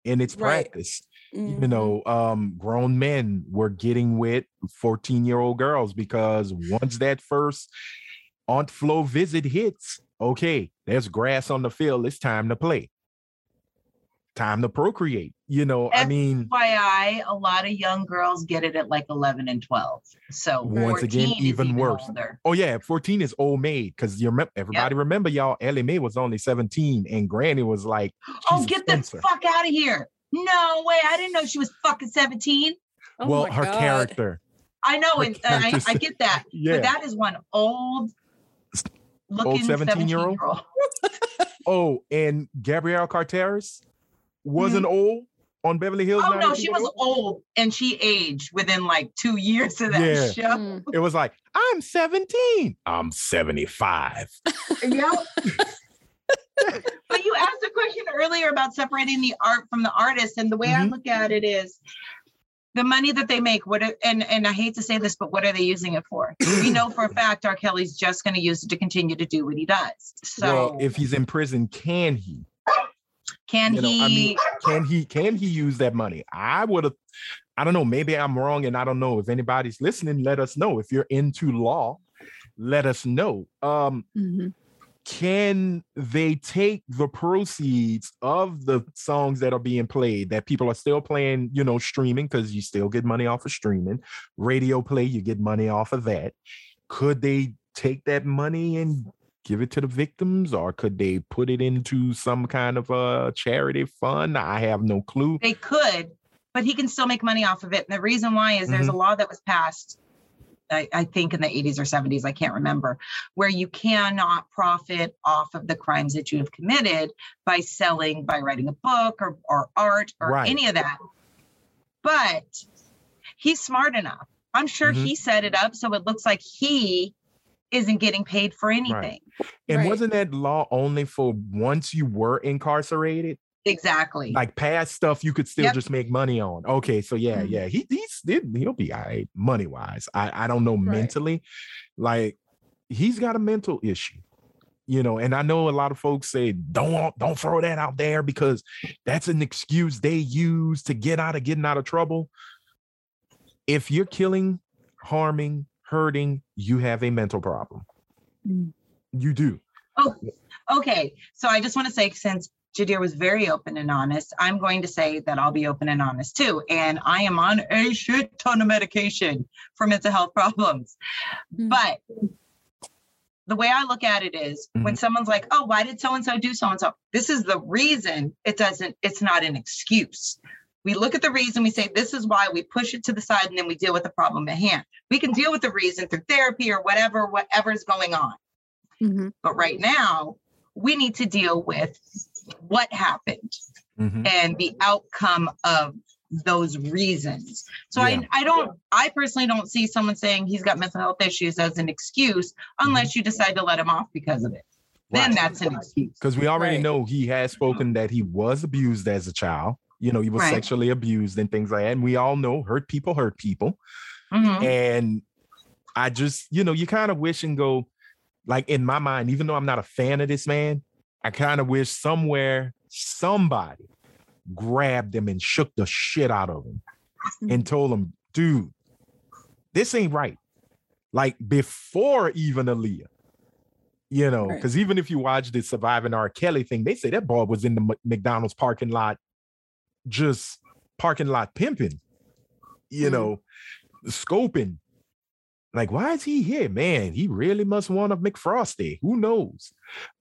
in its Right. practice. You Mhm. know, um, grown men were getting with 14 year old girls because once that first Aunt Flo visit hits, okay, there's grass on the field. It's time to play. Time to procreate. You know, I mean, FYI, a lot of young girls get it at like 11 and 12. So Once again, 14 is even worse. older. Oh yeah, 14 is old maid because you remember everybody remember y'all. Ellie Mae was only 17 and Granny was like, Oh, get the fuck out of here. No way. I didn't know she was fucking 17. Oh well, her God. character. I know, Her and uh, I, I get that. Yeah. But that is one old looking 17-year-old? 17-year-old. oh, and Gabrielle Carteris wasn't Mm-hmm. old on Beverly Hills. Oh no, she was old and she aged within like two years of that Yeah. show. Mm. It was like, I'm 17. I'm 75. Yeah. But you asked a question earlier about separating the art from the artist, and the way I Mhm. look at it is the money that they make. What are- and and I hate to say this, but what are they using it for? we know for a fact R. Kelly's just going to use it to continue to do what he does. So well, if he's in prison, can he? can you know, he? I mean, can he can he use that money? I would have. I don't know. Maybe I'm wrong, and I don't know. If anybody's listening, let us know. If you're into law, let us know. Um, Mhm. Can they take the proceeds of the songs that are being played that people are still playing, you know, streaming because you still get money off of streaming, radio play, you get money off of that. Could they take that money and give it to the victims or could they put it into some kind of a charity fund? I have no clue. they could, but he can still make money off of it. And the reason why is there's a Mm-hmm. law that was passed, I, I think in the 80s or 70s, I can't remember, where you cannot profit off of the crimes that you have committed by selling, by writing a book or, or art or Right. any of that. But he's smart enough. I'm sure Mhm. he set it up so it looks like he isn't getting paid for anything. And Right. wasn't that law only for once you were incarcerated? Exactly. like past stuff you could still Yep. just make money on. Okay, so yeah, Mhm. yeah, he he's he'll be all right money wise. I I don't know Right. mentally, like he's got a mental issue, you know. And I know a lot of folks say don't don't throw that out there because that's an excuse they use to get out of getting out of trouble. If you're killing, harming, hurting, you have a mental problem. Mm. You do. Oh, Okay, so I just want to say, since Jadir was very open and honest, I'm going to say that I'll be open and honest too. And I am on a shit ton of medication for mental health problems. Mm. But the way I look at it is when someone's like, oh, why did so and so do so and so? This is the reason it doesn't, it's not an excuse. We look at the reason, we say, this is why we push it to the side, and then we deal with the problem at hand. We can deal with the reason through therapy or whatever, whatever's going on. Mhm. But right now, we need to deal with what happened Mhm. and the outcome of those reasons. So Yeah. I, I don't, I personally don't see someone saying he's got mental health issues as an excuse unless you decide to let him off because of it. Then that's an excuse. because we already Right. know he has spoken that he was abused as a child. You know, he was Right. sexually abused and things like that. And we all know hurt people hurt people. Mhm. And I just, you know, you kind of wish and go, like in my mind, even though I'm not a fan of this man, I kind of wish somewhere somebody grabbed them and shook the shit out of them and told them, dude, this ain't right. Like before even Aaliyah. You know, Right. because even if you watch the surviving R. Kelly thing, they say that boy was in the Mc- McDonald's parking lot, just parking lot pimping, you Mhm. know, scoping. Like, why is he here? Man, he really must want a McFrosty. Who knows?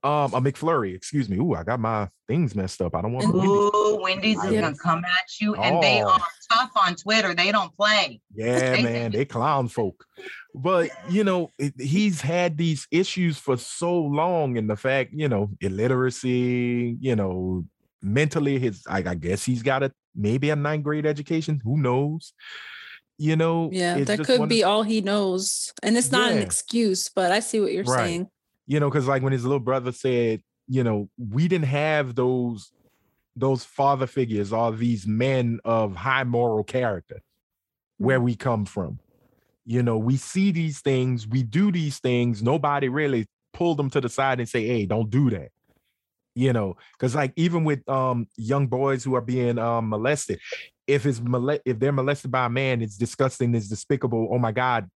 Um, a McFlurry, excuse me. Ooh, I got my things messed up. I don't want Wendy's. Ooh, Wendy's is gonna come at you, and they Oh. are tough on Twitter. They don't play. Yeah, They- man, they clown folk. But you know, it- he's had these issues for so long, and the fact, you know, illiteracy, you know, mentally, his I, I guess he's got a maybe a ninth grade education. Who knows? You know, Yeah, it's that just could one of- be all he knows. And it's not an excuse, but I see what you're Right. saying. you know, because like when his little brother said, you know, we didn't have those those father figures or these men of high moral character where we come from. You know, we see these things, we do these things, nobody really pulled them to the side and say, hey, don't do that. You know, because like even with um young boys who are being um molested, if it's mole- if they're molested by a man, it's disgusting, it's despicable. Oh my God,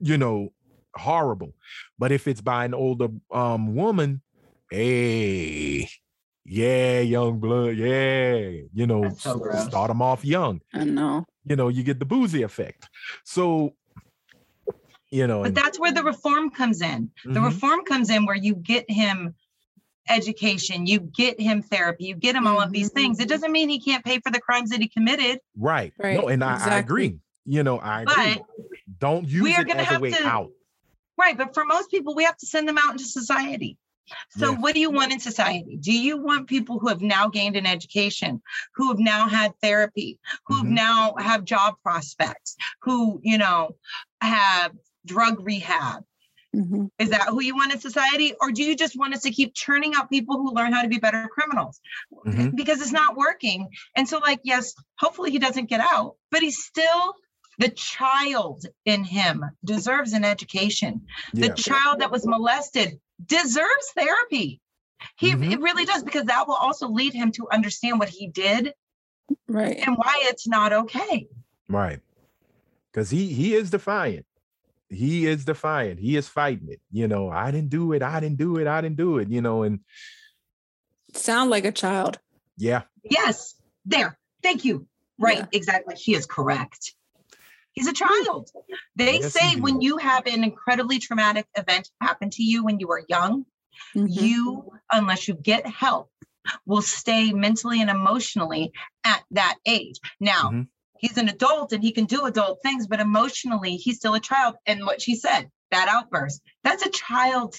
you know, horrible. But if it's by an older um woman, hey, yeah, young blood, yeah, you know, so start them off young. I know. You know, you get the boozy effect. So, you know, But and- that's where the reform comes in. The Mhm. reform comes in where you get him education, you get him therapy, you get him all of these Mhm. things. It doesn't mean he can't pay for the crimes that he committed. right, Right, no, and I, I agree. You know, I agree. But Don't use we are it gonna as a have way to- out. right, but for most people, we have to send them out into society. So, Yeah. what do you want in society? Do you want people who have now gained an education, who have now had therapy, who have Mhm. now have job prospects, who, you know, have drug rehab? Mhm. Is that who you want in society? Or do you just want us to keep churning out people who learn how to be better criminals? Mhm. Because it's not working. And so, like, yes, hopefully he doesn't get out, but he's still the child in him deserves an education. The child that was molested deserves therapy. He Mhm. it really does because that will also lead him to understand what he did Right. and why it's not okay. Right. Because he he is defiant. He is defiant. He is fighting it. You know, I didn't do it. I didn't do it. I didn't do it. You know, and Sound like a child. yeah, Yes, there. Thank you. Right, Yeah. exactly. He is correct. He's a child. They Yes, say when you have an incredibly traumatic event happen to you when you are young, Mhm. you, unless you get help, will stay mentally and emotionally at that age. Now, Mhm. He's an adult and he can do adult things, but emotionally, he's still a child. And what she said, that outburst, that's a child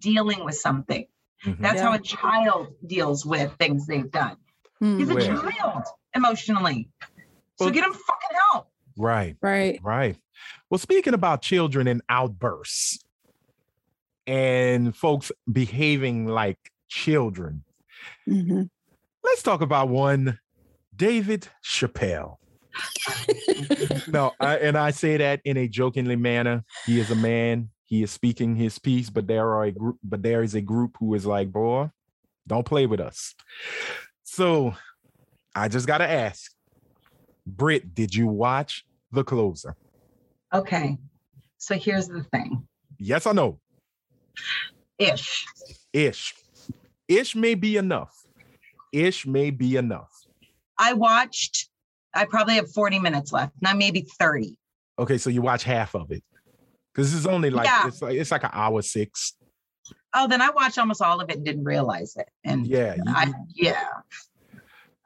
dealing with something. Mhm. That's how a child deals with things they've done. Mm, He's a Well- child emotionally. So Well- get him fucking help. right, Right. right. Well, speaking about children and outbursts and folks behaving like children, Mhm. let's talk about one, David Chappelle. no, I, and I say that in a jokingly manner. He is a man. He is speaking his piece, but there are a group, but there is a group who is like, boy, don't play with us. So I just gotta ask, Britt, did you watch the closer? Okay. So here's the thing Yes or no? ish. Ish. Ish may be enough. Ish may be enough. I watched, I probably have 40 minutes left, now maybe 30. Okay, so you watch half of it. Because it's only like Yeah. it's like it's like an hour six. Oh, then I watched almost all of it and didn't realize it. And Yeah. you- I, yeah.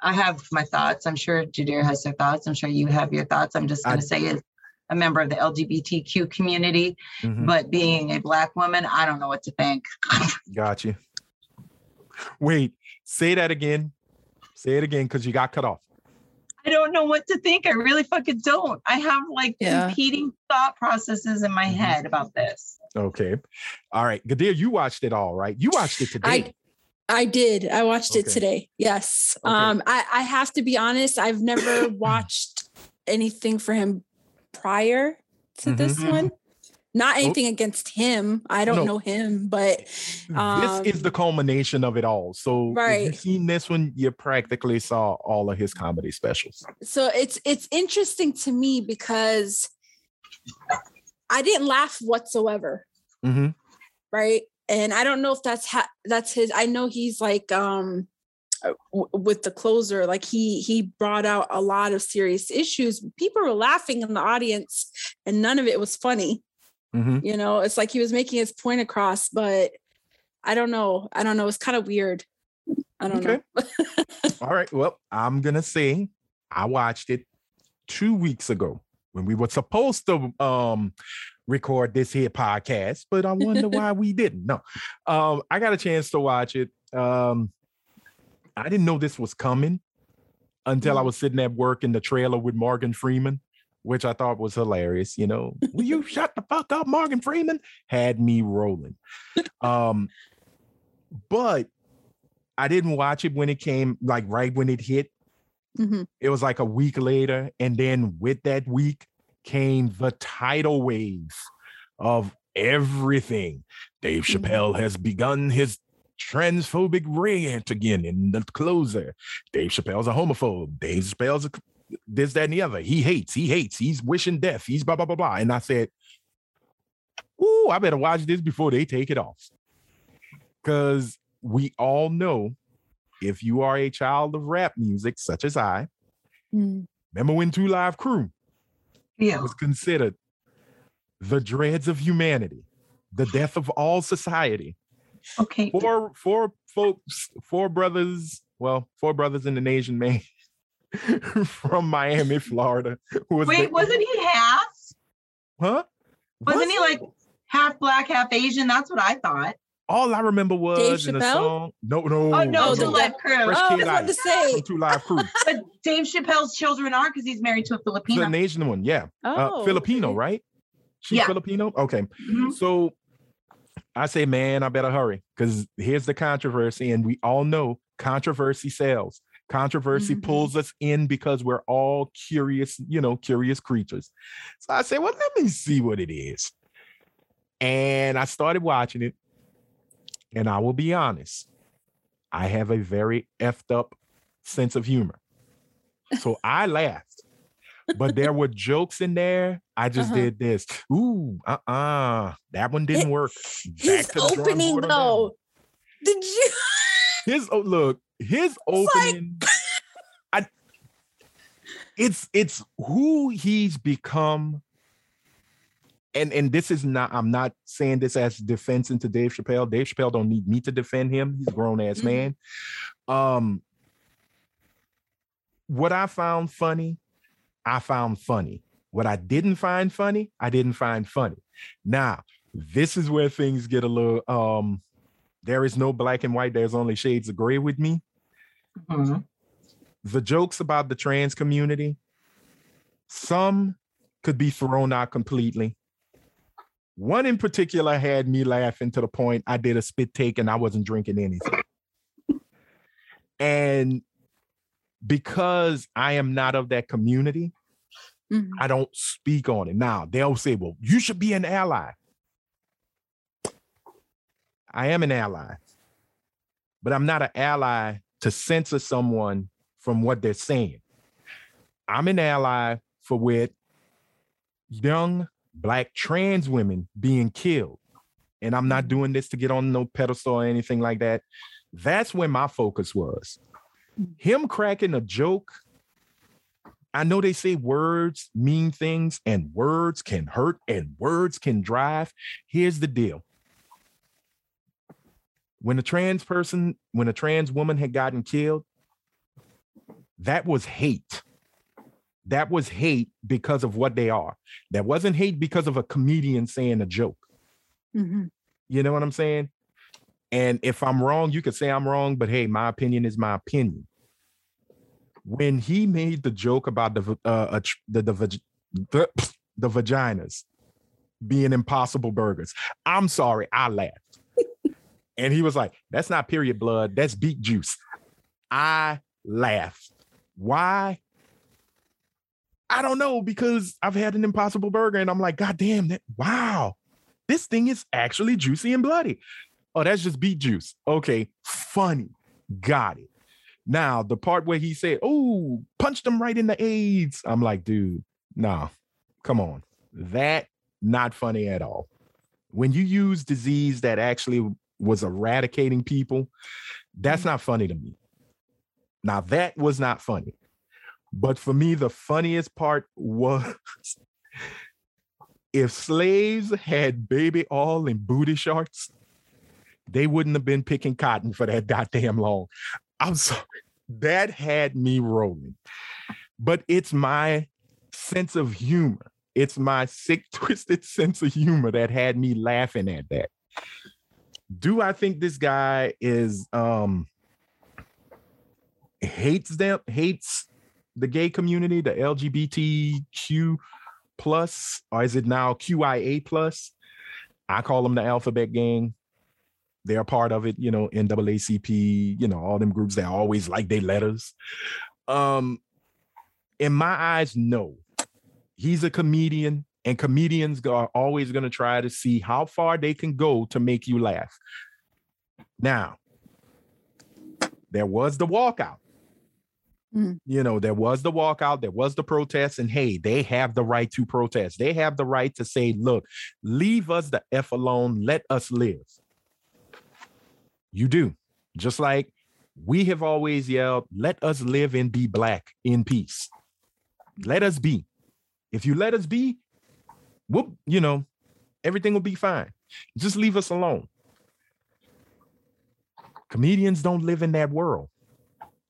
I have my thoughts. I'm sure Jadir has their thoughts. I'm sure you have your thoughts. I'm just going to say, as a member of the LGBTQ community, Mhm. but being a Black woman, I don't know what to think. Got you. Wait, say that again. Say it again because you got cut off. I don't know what to think. I really fucking don't. I have like Yeah. competing thought processes in my Mhm. head about this. Okay. All right. Gadir, you watched it all, right? You watched it today. I I did. I watched it today. Yes. Okay. Um I I have to be honest, I've never watched anything for him prior to this Mhm. one. Not anything against him. I don't No. know him, but um, this is the culmination of it all. So if Right. you've seen this one, you practically saw all of his comedy specials. so it's it's interesting to me because I didn't laugh whatsoever. hmm right and i don't know if that's ha- that's his i know he's like um with the closer like he he brought out a lot of serious issues people were laughing in the audience and none of it was funny hmm you know it's like he was making his point across but i don't know i don't know it's kind of weird i don't Okay. know All right. Well, I'm gonna say I watched it two weeks ago when we were supposed to um record this here podcast, but I wonder why we didn't. No. Um, I got a chance to watch it. Um, I didn't know this was coming until I Mhm. was sitting at work in the trailer with Morgan Freeman, which I thought was hilarious. You know, will you shut the fuck up, Morgan Freeman? Had me rolling. Um, but I didn't watch it when it came, like right when it hit. Mhm. It was like a week later. And then with that week came the tidal wave of everything. Dave Mhm. Chappelle has begun his transphobic rant again in the closer. Dave Chappelle's a homophobe. Dave Chappelle's a this, that, and the other. He hates, he hates, he's wishing death, he's blah, blah, blah, blah. And I said, Ooh, I better watch this before they take it off. Because we all know if you are a child of rap music, such as I, Mm. remember when Two Live Crew Yeah. was considered the dreads of humanity, the death of all society. Okay. Four, four folks, four brothers, well, four brothers in an Asian man from Miami, Florida. Who was Wait, the- wasn't he half? huh? Wasn't Was he like half black, half Asian? That's what I thought. All I remember was Dave in the Chappelle? song. No, no, Oh, no, Oh, to the- Live Crew. Fresh Oh, I was about to Ice. say. From Two Live Crew. But Dave Chappelle's children are because he's married to a the Filipino. Asian one, yeah. Oh, uh, Filipino, right? She's Yeah. Filipino. Okay. Mhm. So I say, man, I better hurry because here's the controversy, and we all know controversy sells. Controversy Mhm. pulls us in because we're all curious, you know, curious creatures. So I say, well, let me see what it is. And I started watching it. And I will be honest, I have a very effed up sense of humor. So I laughed. But there were jokes in there. I just Uh-huh. did this. Ooh, uh-uh. That one didn't work. His Back the opening board on that one. though. Did you? His oh look, his It's like- opening. I it's it's who he's become. And and this is not, I'm not saying this as defense into Dave Chappelle. Dave Chappelle don't need me to defend him. He's a grown-ass Mhm. man. Um what I found funny, I found funny. What I didn't find funny, I didn't find funny. Now, this is where things get a little um there is no black and white, there's only shades of gray with me. Mhm. The jokes about the trans community, some could be thrown out completely. One in particular had me laughing to the point I did a spit take and I wasn't drinking anything. and because I am not of that community, Mhm. I don't speak on it. Now they'll say, well, you should be an ally. I am an ally, but I'm not an ally to censor someone from what they're saying. I'm an ally for with young black trans women being killed. And I'm not doing this to get on no pedestal or anything like that. That's where my focus was. Him cracking a joke I know they say words mean things and words can hurt and words can drive. Here's the deal. When a trans person, when a trans woman had gotten killed, that was hate. That was hate because of what they are. That wasn't hate because of a comedian saying a joke. Mhm. You know what I'm saying? And if I'm wrong, you could say I'm wrong, but hey, my opinion is my opinion. When he made the joke about the uh, the the, the the vaginas being impossible burgers, I'm sorry, I laughed. And he was like, "That's not period blood, that's beet juice." I laughed. Why? I don't know because I've had an impossible burger and I'm like, God damn that! Wow, this thing is actually juicy and bloody. Oh, that's just beet juice. Okay, funny. Got it. Now, the part where he said, Oh, punched him right in the AIDS. I'm like, dude, nah, come on. That not funny at all. When you use disease that actually was eradicating people, that's mm-hmm. not funny to me. Now, that was not funny. But for me, the funniest part was if slaves had baby all and booty shorts, they wouldn't have been picking cotton for that goddamn long. I'm sorry. That had me rolling. But it's my sense of humor. It's my sick, twisted sense of humor that had me laughing at that. Do I think this guy is um hates them, hates the gay community, the LGBTQ plus, or is it now QIA plus? I call them the alphabet gang they're part of it, you know, NAACP, you know, all them groups that always like their letters. Um, in my eyes, no. He's a comedian, and comedians are always going to try to see how far they can go to make you laugh. Now, there was the walkout. Mm. You know, there was the walkout, there was the protest, and hey, they have the right to protest. They have the right to say, look, leave us the F alone, let us live. You do. Just like we have always yelled, let us live and be black in peace. Let us be. If you let us be, whoop, you know, everything will be fine. Just leave us alone. Comedians don't live in that world.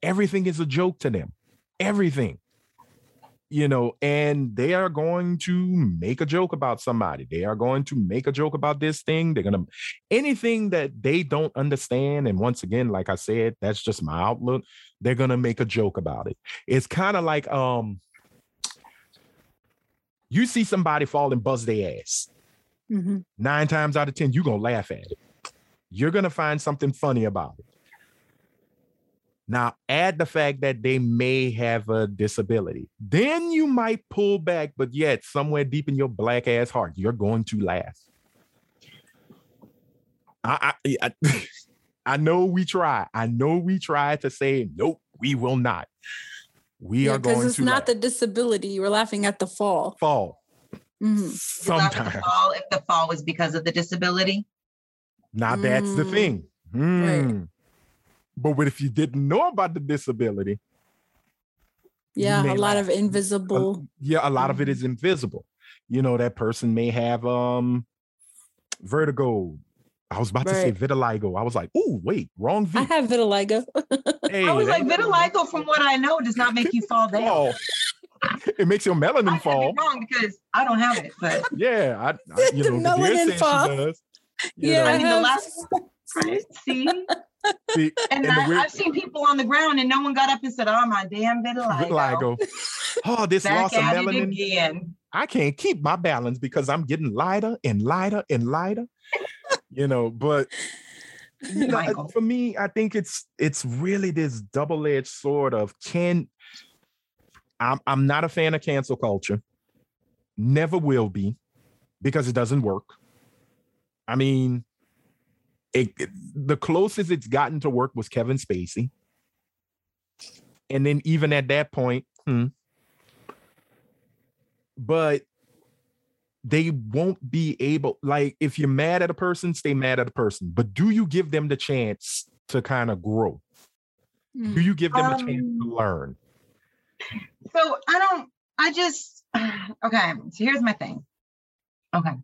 Everything is a joke to them. Everything. you know, and they are going to make a joke about somebody. They are going to make a joke about this thing. They're going to anything that they don't understand. And once again, like I said, that's just my outlook. They're going to make a joke about it. It's kind of like um you see somebody fall and buzz their ass. Mm-hmm. Nine times out of 10, you're going to laugh at it. You're going to find something funny about it. Now, add the fact that they may have a disability. Then you might pull back, but yet, somewhere deep in your black ass heart, you're going to laugh. I, I, I, I know we try. I know we try to say, nope, we will not. We Yeah, are going to. because it's to not laugh. the disability. We're laughing at the fall. fall Mhm. You laugh at sometimes. the fall if the fall was because of the disability. Now that's the Mm. thing. Right. Hmm. But what if you didn't know about the disability? Yeah, a lot laugh. of A- invisible. yeah, a lot of it Mhm. is invisible. You know, that person may have um vertigo. I was about to say vitiligo. I was like, oh, wait, wrong V. I have vitiligo. Hey, I was like, vitiligo, from what I know, does not make you fall down. fall. It makes your melanin could be fall. wrong because I don't have it, but Yeah, I, I you The know, the deer melanin says fall. she does. Yeah, know, I mean, the have- last right? See, see, and, And I, weird- I've seen people on the ground, and no one got up and said, "Oh my damn vitiligo." vitiligo. Oh, oh, this Back loss of melanin. again. I can't keep my balance because I'm getting lighter and lighter and lighter. you know, but you know, for me, I think it's it's really this double-edged sword of can I'm I'm not a fan of cancel culture. Never will be because it doesn't work. I mean, it, it- the closest it's gotten to work was Kevin Spacey. And then even at that point, hmm, but they won't be able like if you're mad at a person stay mad at a person but do you give them the chance to kind of grow do Mm. you give them a chance to Um, learn So I don't. I just okay. So here's my thing. Okay.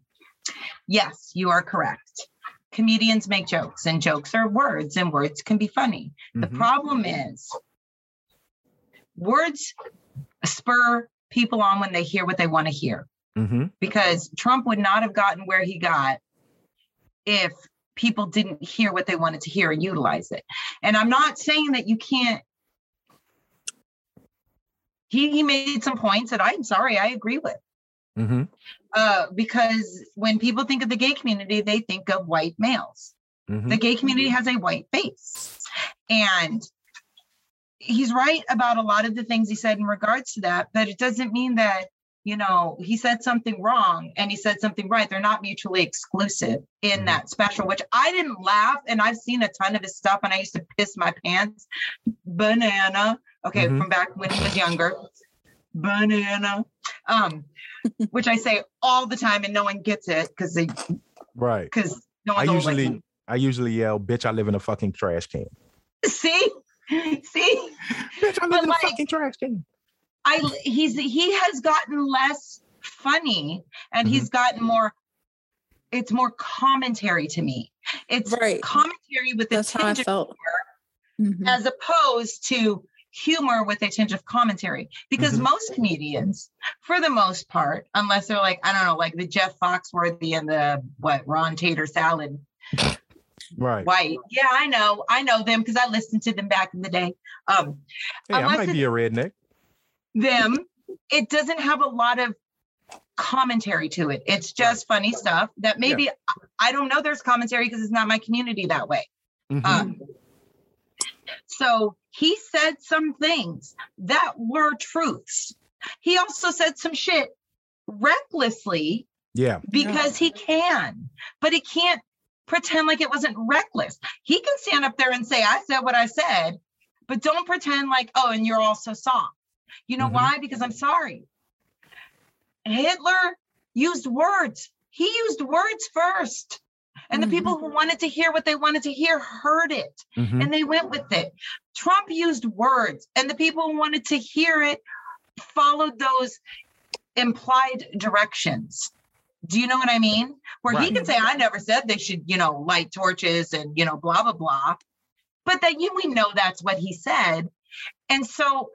Yes, you are correct. Comedians make jokes, and jokes are words, and words can be funny. The Mhm. problem is words spur people on when they hear what they want to hear. Mhm. Because Trump would not have gotten where he got if people didn't hear what they wanted to hear and utilize it. And I'm not saying that you can't. He, he made some points that I'm sorry, I agree with. Mhm. Uh, because when people think of the gay community, they think of white males Mhm. the gay community has a white face. And he's right about a lot of the things he said in regards to that, but it doesn't mean that, you know, he said something wrong and he said something right. They're not mutually exclusive in Mhm. that special, which I didn't laugh. And I've seen a ton of his stuff and I used to piss my pants. Banana. Okay, Mhm. from back when he was younger. Banana. Um, which I say all the time and no one gets it because they right because no i one's old like usually i usually yell bitch i live in a fucking trash can See, see, bitch i live But in like- a fucking trash can I he's he has gotten less funny and Mm-hmm. he's gotten more. It's more commentary to me. It's Right. commentary with a That's how I felt. Humor, mm-hmm. as opposed to humor with a tinge of commentary. Because Mhm. most comedians, for the most part, unless they're like I don't know, like the Jeff Foxworthy and the what Ron Tater Salad right White. Yeah, I know, I know them because I listened to them back in the day. Um, hey i might be a redneck them, it doesn't have a lot of commentary to it. It's just funny stuff that maybe I don't know there's commentary because it's not my community that way. Mhm. Um, so he said some things that were truths. He also said some shit recklessly yeah because he can, but he can't pretend like it wasn't reckless. He can stand up there and say, I said what I said, but don't pretend like, oh, and you're also soft. You know Mhm. why? Because I'm sorry. Hitler used words. He used words first. And the people who wanted to hear what they wanted to hear heard it Mhm. and they went with it. Trump used words, and the people who wanted to hear it followed those implied directions. Do you know what I mean? Where he can say, I never said they should, you know, light torches and, you know, blah, blah, blah. But that you, we know that's what he said. And so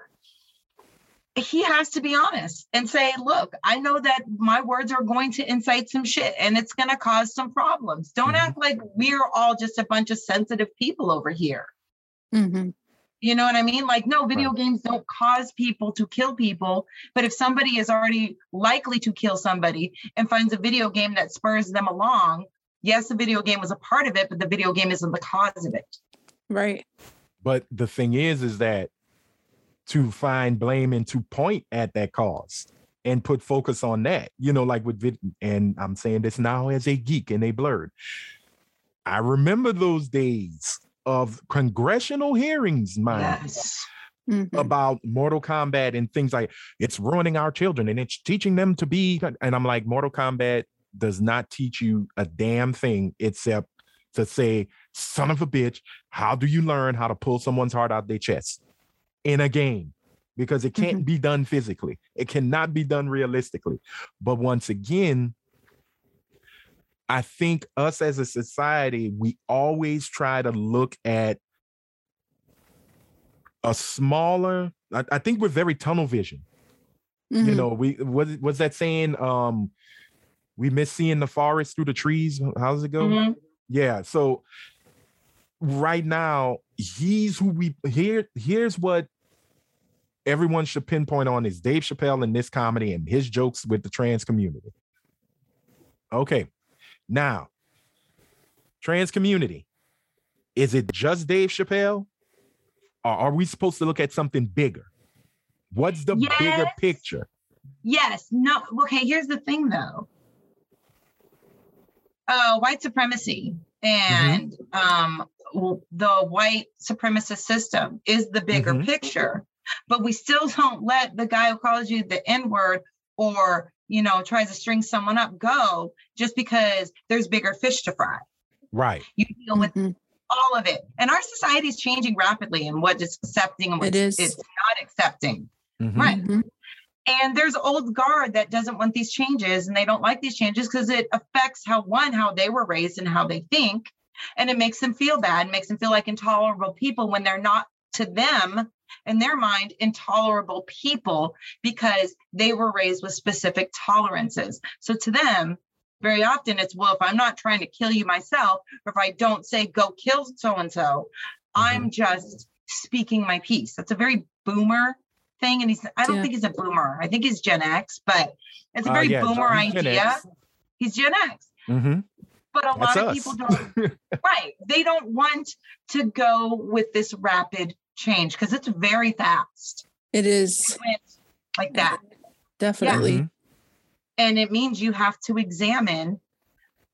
he has to be honest and say, look, I know that my words are going to incite some shit and it's going to cause some problems. Don't Mhm. act like we're all just a bunch of sensitive people over here. Mhm. You know what I mean? Like, no, video games don't cause people to kill people. But if somebody is already likely to kill somebody and finds a video game that spurs them along, yes, the video game was a part of it, but the video game isn't the cause of it. Right. But the thing is, is that to find blame and to point at that cause and put focus on that, you know, like with vid, and I'm saying this now as a geek and a blurred. I remember those days of congressional hearings, mind Yes. Mhm. about Mortal Kombat and things like it's ruining our children and it's teaching them to be. And I'm like, Mortal Kombat does not teach you a damn thing except to say, son of a bitch, how do you learn how to pull someone's heart out their chest in a game? Because it can't be done physically, it cannot be done realistically. But once again, I think us as a society, we always try to look at a smaller I, I think we're very tunnel vision you Mhm. know we what was that saying um we miss seeing the forest through the trees how does it go Mhm. yeah so right now he's who we here here's what everyone should pinpoint on is dave chappelle in this comedy and his jokes with the trans community okay now trans community is it just dave chappelle or are we supposed to look at something bigger what's the bigger picture Yes. No. Okay. Here's the thing, though. Uh, white supremacy and um, the white supremacist system is the bigger Mhm. picture, but we still don't let the guy who calls you the N word or you know tries to string someone up go just because there's bigger fish to fry. right You deal with Mhm. all of it, and our society is changing rapidly in what is accepting and what It is. it's not accepting. Mhm. Right. Mhm. And there's old guard that doesn't want these changes and they don't like these changes because it affects how one, how they were raised and how they think. And it makes them feel bad, makes them feel like intolerable people when they're not to them, in their mind, intolerable people because they were raised with specific tolerances. So to them, very often it's, well, if I'm not trying to kill you myself, or if I don't say go kill so and so, I'm just speaking my piece. That's a very boomer thing. And he's, I don't Yeah. think he's a boomer. I think he's Gen X, but it's a Uh, very yeah, boomer Gen idea. X. He's Gen X. Mhm. But a That's lot of us. people don't, right. They don't want to go with this rapid change because it's very fast. It is It like that. definitely. Mhm. And it means you have to examine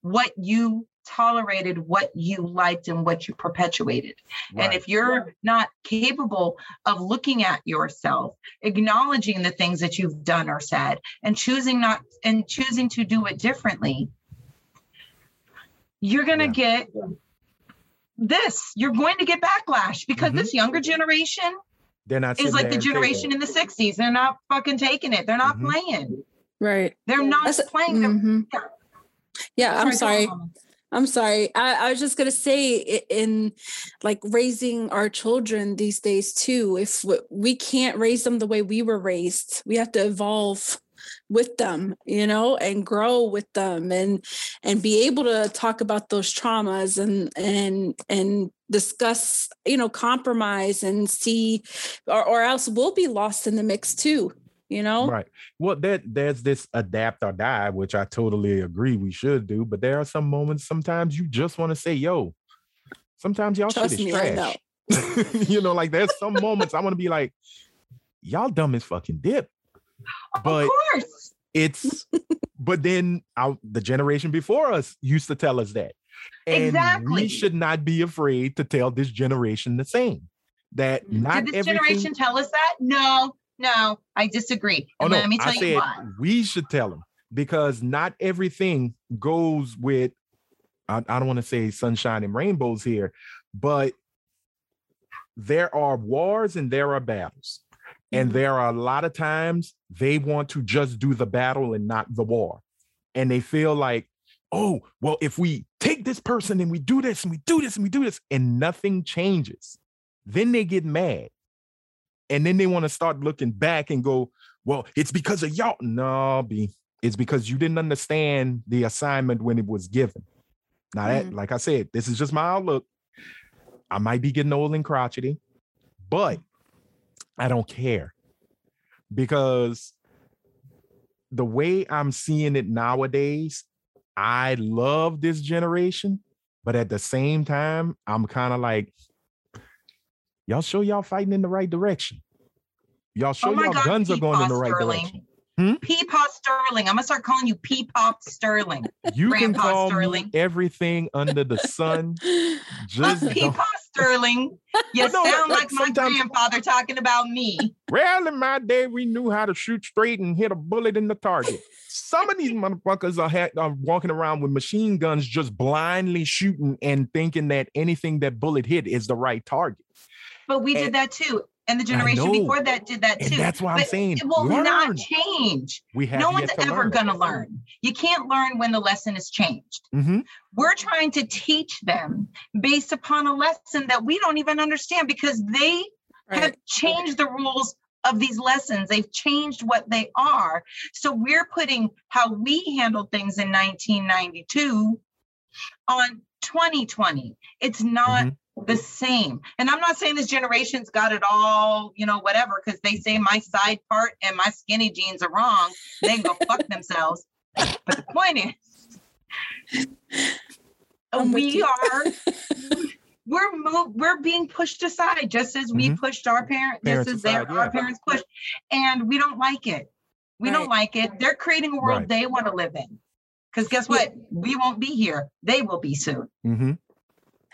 what you tolerated, what you liked, and what you perpetuated. And if you're not capable of looking at yourself, acknowledging the things that you've done or said, and choosing not and choosing to do it differently, you're going to get this. You're going to get backlash because Mhm. this younger generation they're not is like the generation in the 60s. They're not fucking taking it. They're not Mhm. playing. Right. They're not That's- playing. They're- mhm. yeah. Yeah, I'm sorry. I'm sorry. I, I was just gonna say in like raising our children these days too. If we can't raise them the way we were raised, we have to evolve with them, you know, and grow with them, and and be able to talk about those traumas and and and discuss, you know, compromise and see, or or else we'll be lost in the mix too. You know. Right. Well, there, there's this adapt or die, which I totally agree we should do. But there are some moments sometimes you just want to say, yo, sometimes y'all Trust shit is me, I know. you know, like there's some moments I want to be like, y'all dumb as fucking dip. But of course. it's but then our, the generation before us used to tell us that. And Exactly. we should not be afraid to tell this generation the same. That mm. not Did this everything generation tell us that? No, no, I disagree. Oh And no, let me tell I you why. we should tell them because not everything goes with. I, I don't want to say sunshine and rainbows here, but there are wars and there are battles, and Mhm. there are a lot of times they want to just do the battle and not the war, and they feel like, oh, well, if we take this person and we do this and we do this and we do this and nothing changes, then they get mad and then they want to start looking back and go, well, it's because of y'all. No, B, it's because you didn't understand the assignment when it was given. Now that, Mhm. like I said, this is just my outlook. I might be getting old and crotchety, but I don't care because the way I'm seeing it nowadays, I love this generation, but at the same time, I'm kind of like, y'all show y'all fighting in the right direction. Y'all show Oh y'all God, guns are going in the right Sterling. direction. Hmm? Peepaw Sterling. I'm gonna start calling you Peepaw Sterling. You can call Sterling. me everything under the sun. Just Peepaw Sterling. You no, sound that like my grandfather talking about me. Well, in my day, we knew how to shoot straight and hit a bullet in the target. Some of these motherfuckers are, ha- are walking around with machine guns, just blindly shooting and thinking that anything that bullet hit is the right target. But we did that too. And the generation before that did that And too. that's why I'm saying, it will learn. not change. We have No one's to ever learn. gonna learn. You can't learn when the lesson is changed. Mhm. We're trying to teach them based upon a lesson that we don't even understand because they have changed the rules of these lessons. They've changed what they are. So we're putting how we handled things in 1992 on 2020. It's not Mhm. The same. And I'm not saying this generation's got it all, you know, whatever, because they say my side part and my skinny jeans are wrong. They can go fuck themselves. But the point is, I'm we are we're moved, we're being pushed aside just as we Mhm. pushed our parents, just as their aside, our parents pushed, and we don't like it. We don't like it. They're creating a world Right. they want to live in. Because guess Yeah. what? We won't be here. They will be soon. Mhm.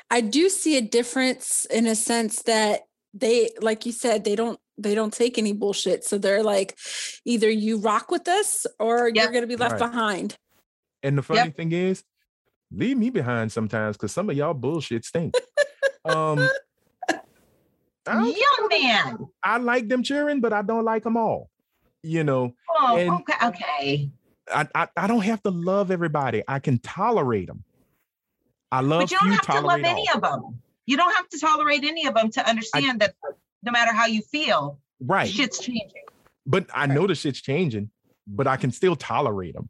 I do see a difference in a sense that they, like you said, they don't they don't take any bullshit. So they're like, either you rock with us or you're gonna be left Right. behind. And the funny thing is, leave me behind sometimes because some of y'all bullshit stink. um, Young man. I like them cheering, but I don't like them all. You know, Oh, And- okay. Okay. I, I I don't have to love everybody. I can tolerate them. I love But you don't few, have to love any all. of them. You don't have to tolerate any of them to understand that no matter how you feel, Right. shit's changing. But I know the shit's changing, but I can still tolerate them.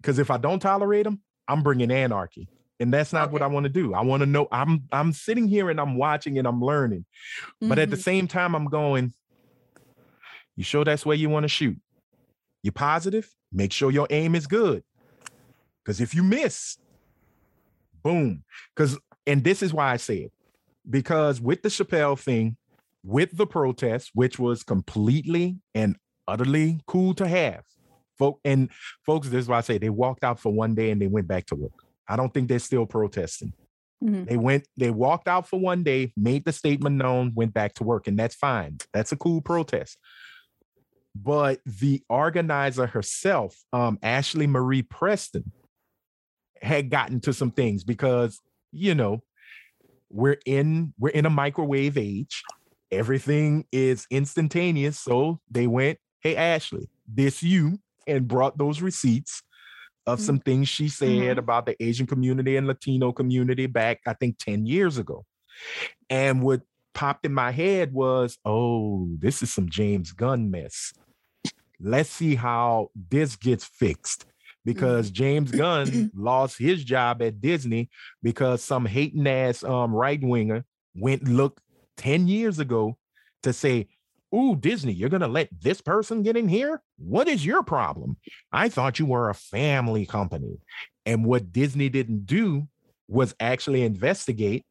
Because if I don't tolerate them, I'm bringing anarchy. And that's not what I want to do. I want to know I'm I'm sitting here and I'm watching and I'm learning. But at the Mhm. same time, I'm going, you sure that's where you want to shoot? You positive? Make sure your aim is good. Because if you miss, boom. Because, and this is why I say it. Because with the Chappelle thing, with the protest, which was completely and utterly cool to have, folk, and folks, this is why I say they walked out for one day and they went back to work. I don't think they're still protesting. Mhm. They went, they walked out for one day, made the statement known, went back to work, and that's fine. That's a cool protest. But the organizer herself, um, Ashley Marie Preston, had gotten to some things because, you know, we're in we're in a microwave age. Everything is instantaneous. So they went, hey, Ashley, this you, and brought those receipts of Mhm. some things she said about the Asian community and Latino community back, I think, 10 years ago. And what popped in my head was, oh, this is some James Gunn mess. Let's see how this gets fixed. Because James Gunn lost his job at Disney because some hating ass um, right winger went look 10 years ago to say, Ooh, Disney, you're going to let this person get in here? What is your problem? I thought you were a family company. And what Disney didn't do was actually investigate.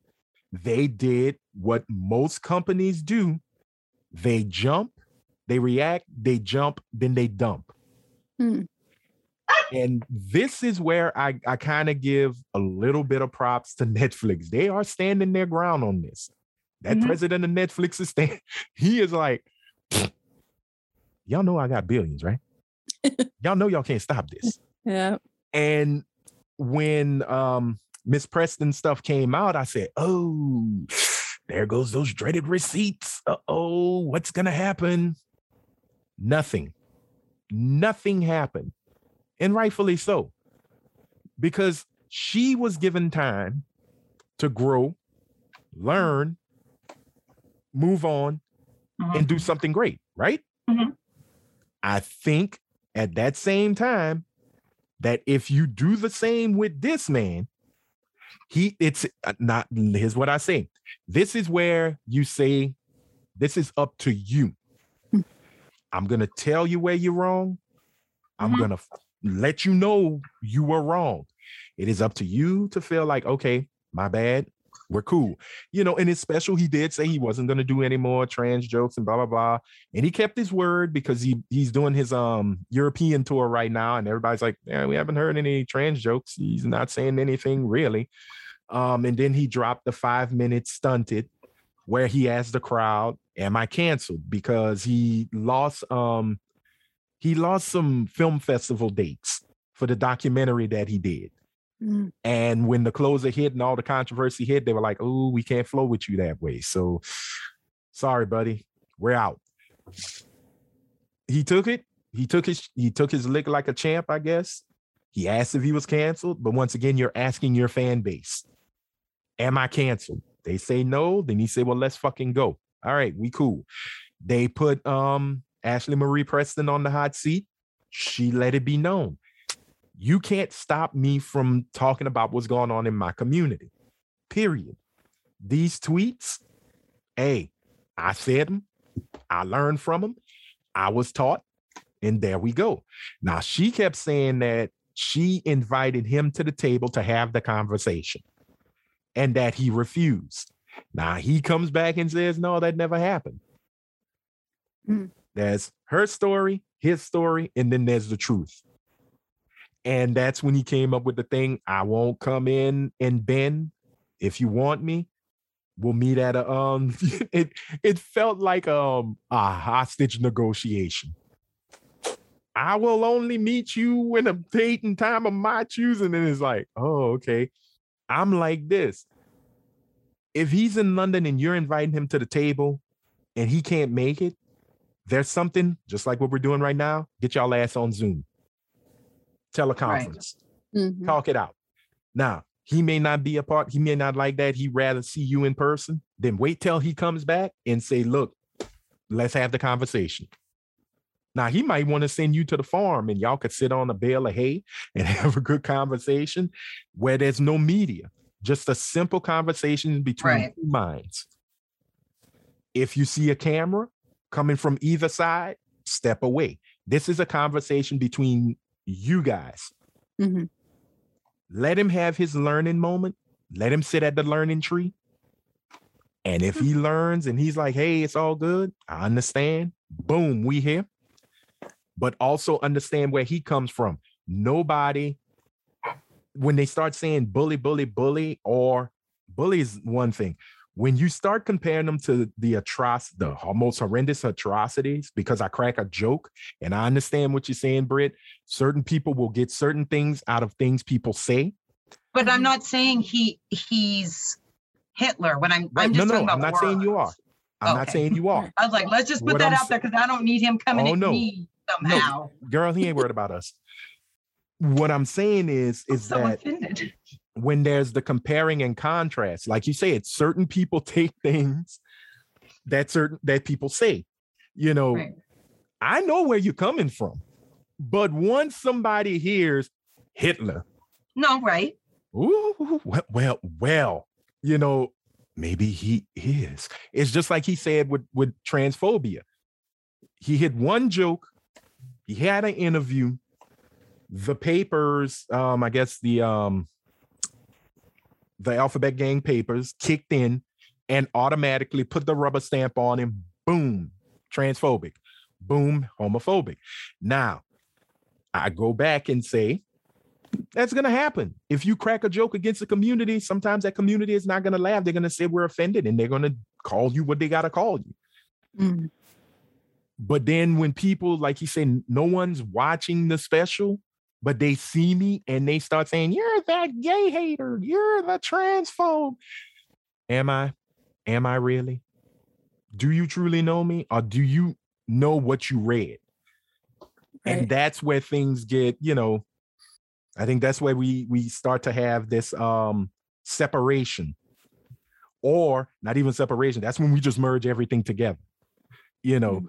They did what most companies do they jump, they react, they jump, then they dump. Hmm. And this is where I, I kind of give a little bit of props to Netflix. They are standing their ground on this. That Mhm. president of Netflix is standing, he is like, y'all know I got billions, right? y'all know y'all can't stop this. Yeah. And when um Miss Preston stuff came out, I said, Oh, there goes those dreaded receipts. Uh-oh, what's gonna happen? Nothing. Nothing happened. And rightfully so. Because she was given time to grow, learn, move on, Mhm. and do something great, right? Mhm. I think at that same time that if you do the same with this man, he it's uh, not here's what I say. This is where you say this is up to you. Hmm. I'm gonna tell you where you're wrong. I'm Mhm. gonna let you know you were wrong. It is up to you to feel like, okay, my bad. We're cool. You know, in his special, he did say he wasn't gonna do any more trans jokes and blah blah blah. And he kept his word because he he's doing his um European tour right now, and everybody's like, yeah, we haven't heard any trans jokes. He's not saying anything really. Um, and then he dropped the five minute stunted where he asked the crowd, Am I canceled? Because he lost um he lost some film festival dates for the documentary that he did. Mm. And when the closer hit and all the controversy hit, they were like, oh, we can't flow with you that way. So sorry, buddy. We're out. He took it. He took his he took his lick like a champ, I guess. He asked if he was canceled, but once again, you're asking your fan base, Am I canceled? They say no. Then he said, Well, let's fucking go. All right, we cool. They put um Ashley Marie Preston on the hot seat. She let it be known. You can't stop me from talking about what's going on in my community. Period. These tweets, hey, I said them. I learned from them. I was taught, and there we go. Now she kept saying that she invited him to the table to have the conversation and that he refused. Now he comes back and says, No, that never happened. Mm. There's her story, his story, and then there's the truth. And that's when he came up with the thing I won't come in and bend. If you want me, we'll meet at a um it it felt like um a hostage negotiation. I will only meet you in a date and time of my choosing. And it's like, oh, okay. I'm like this. If he's in London and you're inviting him to the table and he can't make it, there's something just like what we're doing right now. Get y'all ass on Zoom, teleconference, Mhm. talk it out. Now, he may not be a part, he may not like that. He'd rather see you in person. Then wait till he comes back and say, look, let's have the conversation. Now, he might want to send you to the farm and y'all could sit on a bale of hay and have a good conversation where there's no media, just a simple conversation between Right. two minds. If you see a camera coming from either side, step away. This is a conversation between you guys. Mhm. Let him have his learning moment. Let him sit at the learning tree. And if he learns and he's like, hey, it's all good, I understand. Boom, we here. But also understand where he comes from. Nobody, when they start saying bully, bully, bully, or bully is one thing. When you start comparing them to the atroc, the most horrendous atrocities, because I crack a joke and I understand what you're saying, Britt. Certain people will get certain things out of things people say. But I'm Mhm. not saying he he's Hitler. When I'm Right? I'm No, just no, talking about I'm not saying you are. I'm not saying you are. I was like, let's just put What that I'm out sa- there because I don't need him coming Oh, at no. me somehow. Girl, he ain't worried about us. What I'm saying is, I'm is so that offended. When there's the comparing and contrast, like you say, it's certain people take things that certain that people say. You know, Right. I know where you're coming from, but once somebody hears Hitler, No, right. Ooh, well, well, well, you know, maybe he is. It's just like he said with with transphobia. He hit one joke. He had an interview. The papers, um, I guess the um, the Alphabet Gang papers kicked in and automatically put the rubber stamp on him. Boom, transphobic. Boom, homophobic. Now, I go back and say, that's going to happen. If you crack a joke against a community, sometimes that community is not going to laugh. They're going to say we're offended and they're going to call you what they got to call you. Mhm. But then when people, like you said, no one's watching the special, but they see me and they start saying, You're that gay hater. You're the transphobe. Am I? Am I really? Do you truly know me? Or do you know what you read? And that's where things get, you know, I think that's where we we start to have this um separation. Or not even separation. That's when we just merge everything together. you know,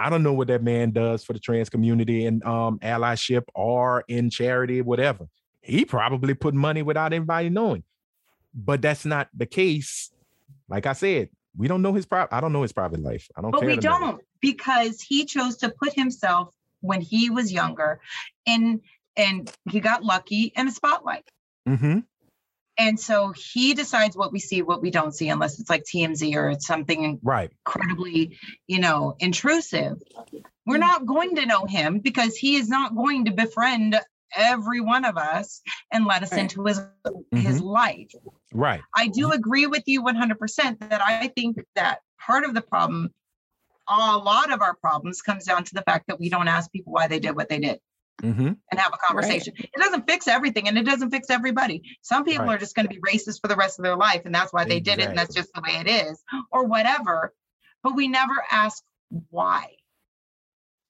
I don't know what that man does for the trans community and um allyship or in charity, whatever. He probably put money without anybody knowing. But that's not the case. Like I said, we don't know his private. I don't know his private life. I don't But care. we don't because he chose to put himself when he was younger and and he got lucky in the spotlight. Mhm. And so he decides what we see, what we don't see, unless it's like TMZ or it's something Right. incredibly, you know, intrusive. We're Mm. not going to know him because he is not going to befriend every one of us and let us Right. into his his life. Right. I do agree with you 100% that I think that part of the problem, a lot of our problems comes down to the fact that we don't ask people why they did what they did hmm and have a conversation. It doesn't fix everything and it doesn't fix everybody. Some people Right. are just going to be racist for the rest of their life and that's why they did it and that's just the way it is or whatever. But we never ask why.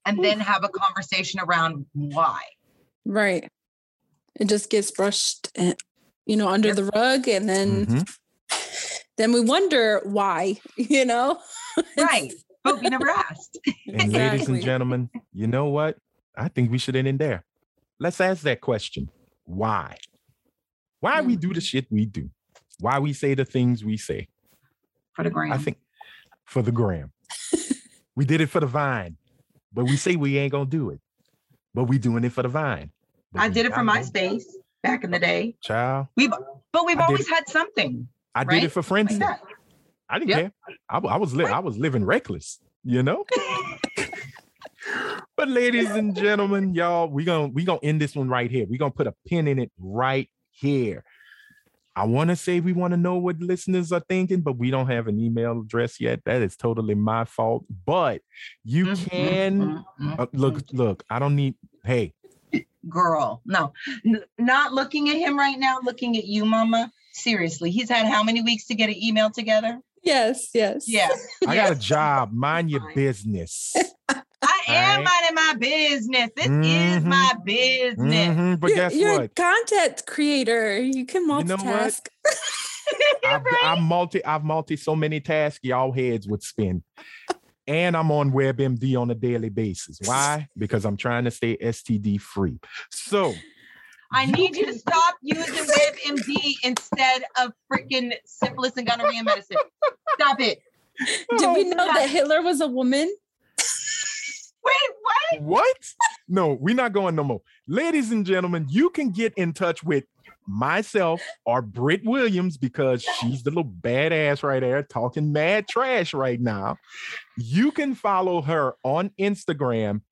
And then have a conversation around why. Right. It just gets brushed, eh, you know, under Yep. the rug, and then Mhm. then we wonder why. You know. Right. But we never asked. And ladies and gentlemen, you know what? I think we should end in there. Let's ask that question. Why? Why we do the mm-hmm. shit we do? Why we say the things we say? For the gram. I think for the gram. we did it for the vine, but we say we ain't gonna do it. But we doing it for the vine. But I did it for MySpace back in the day. Child, We've but we've I always had something I did it for like I didn't Yep. care. I, I was li- I was living reckless, you know. but ladies and gentlemen, y'all, we gonna we gonna end this one right here. We gonna put a pin in it right here. I want to say we want to know what listeners are thinking, but we don't have an email address yet. That is totally my fault. But you Mhm, can uh, look. Look, I don't need. Hey, girl. No, N- not looking at him right now, looking at you, mama. Seriously, he's had how many weeks to get an email together? Yes. Yes. Yeah. I got a job. Mind your business. I am Right. minding my business. This is Mhm. my business. Mhm, But You're, guess you're what? a content creator. You can You know multitask. I've, Right? I'm multi, I've multi so many tasks y'all heads would spin. And I'm on WebMD on a daily basis. Why? Because I'm trying to stay STD free. So I need you to stop using WebMD instead of freaking syphilis and gonorrhea medicine. Stop it. Did we know that Hitler was a woman? Wait, what? what? No, we're not going no more. Ladies and gentlemen, you can get in touch with myself or Britt Williams because she's the little badass right there talking mad trash right now. You can follow her on Instagram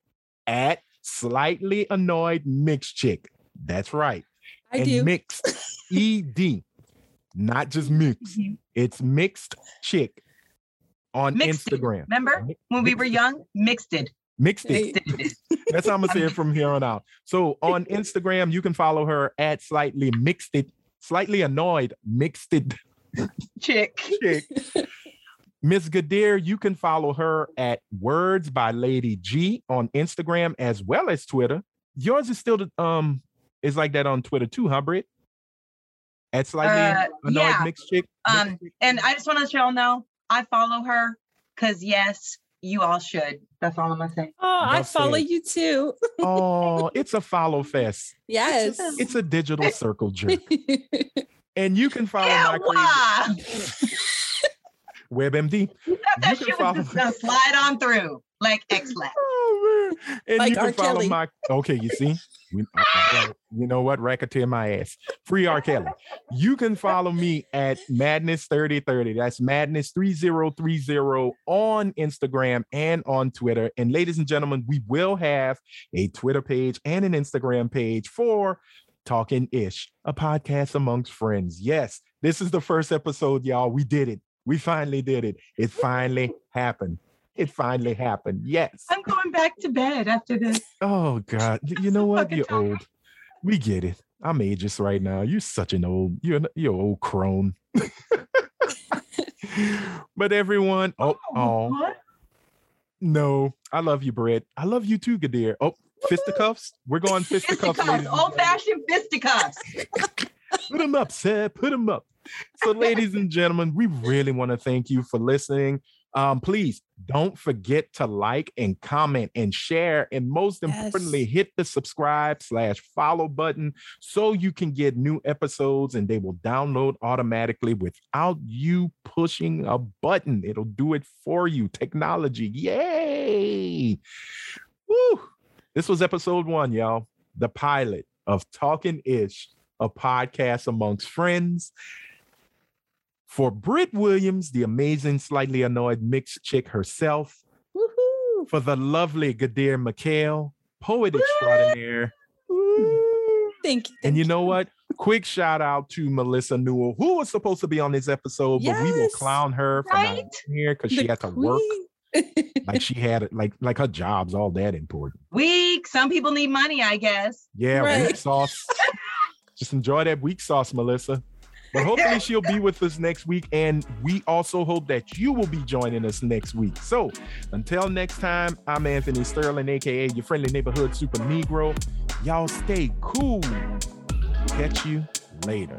at slightly annoyed mixed chick. That's right. I and do. mixed ed not just mixed it's mixed chick on Mixed it. instagram Remember when we were young? Mixed it. mixed it Hey. that's how i'm gonna say it from here on out so on instagram you can follow her at slightly mixed it slightly annoyed mixed it Chick. chick Miss Gadir, you can follow her at Words by Lady G on Instagram as well as Twitter. Yours is still the um is like that on Twitter too, huh, Britt? At slightly Uh, annoyed yeah. mixed chick. Um, Mixed chick? And I just want to let y'all know I follow her because yes, you all should. That's all I'm gonna say. Oh, I Well follow said. you too. oh, it's a follow fest. Yes. It's a digital circle jerk. And you can follow Yeah, my why? crazy WebMD. You can follow- was just gonna slide on through like Ex-Lax. Oh man. And Like you can R. follow Kelly. my okay, you see? We, uh, uh, you know what? Racketeer my ass. Free R. Kelly. You can follow me at Madness 3030. That's Madness 3030 on Instagram and on Twitter. And ladies and gentlemen, we will have a Twitter page and an Instagram page for Talkin' Ish, a podcast amongst friends. Yes, this is the first episode, y'all. We did it. We finally did it. It finally happened. It finally happened. Yes. I'm going back to bed after this. Oh God! You know what? You're old. We get it. I'm ageist right now. You're such an old. You're an, you're old crone. but everyone, oh, oh, oh What? no, I love you, Brett. I love you too, Gadir. Oh, fisticuffs. We're going fisticuffs. Fisticuffs, old fashioned fisticuffs. Put them up, sir. Put them up. So, ladies and gentlemen, we really want to thank you for listening. Um, please don't forget to like and comment and share. And most importantly, Yes. hit the subscribe slash follow button so you can get new episodes and they will download automatically without you pushing a button. It'll do it for you. Technology. Yay! Woo! This was episode one, y'all. The pilot of Talkin' Ish, a podcast amongst friends. For Britt Williams, the amazing, slightly annoyed mixed chick herself. Woohoo. For the lovely Gadir McHale, poet extraordinaire. Woo. Thank you. And thank you know what? Quick shout out to Melissa Newell, who was supposed to be on this episode, but we will clown her for not Right? being here because she had to work. Like she had like like her job's all that important. Weak. Some people need money, I guess. Yeah, Right. weak sauce. Just enjoy that weak sauce, Melissa. But hopefully she'll be with us next week. And we also hope that you will be joining us next week. So until next time, I'm Anthony Sterling, aka your friendly neighborhood super Negro. Y'all stay cool. Catch you later.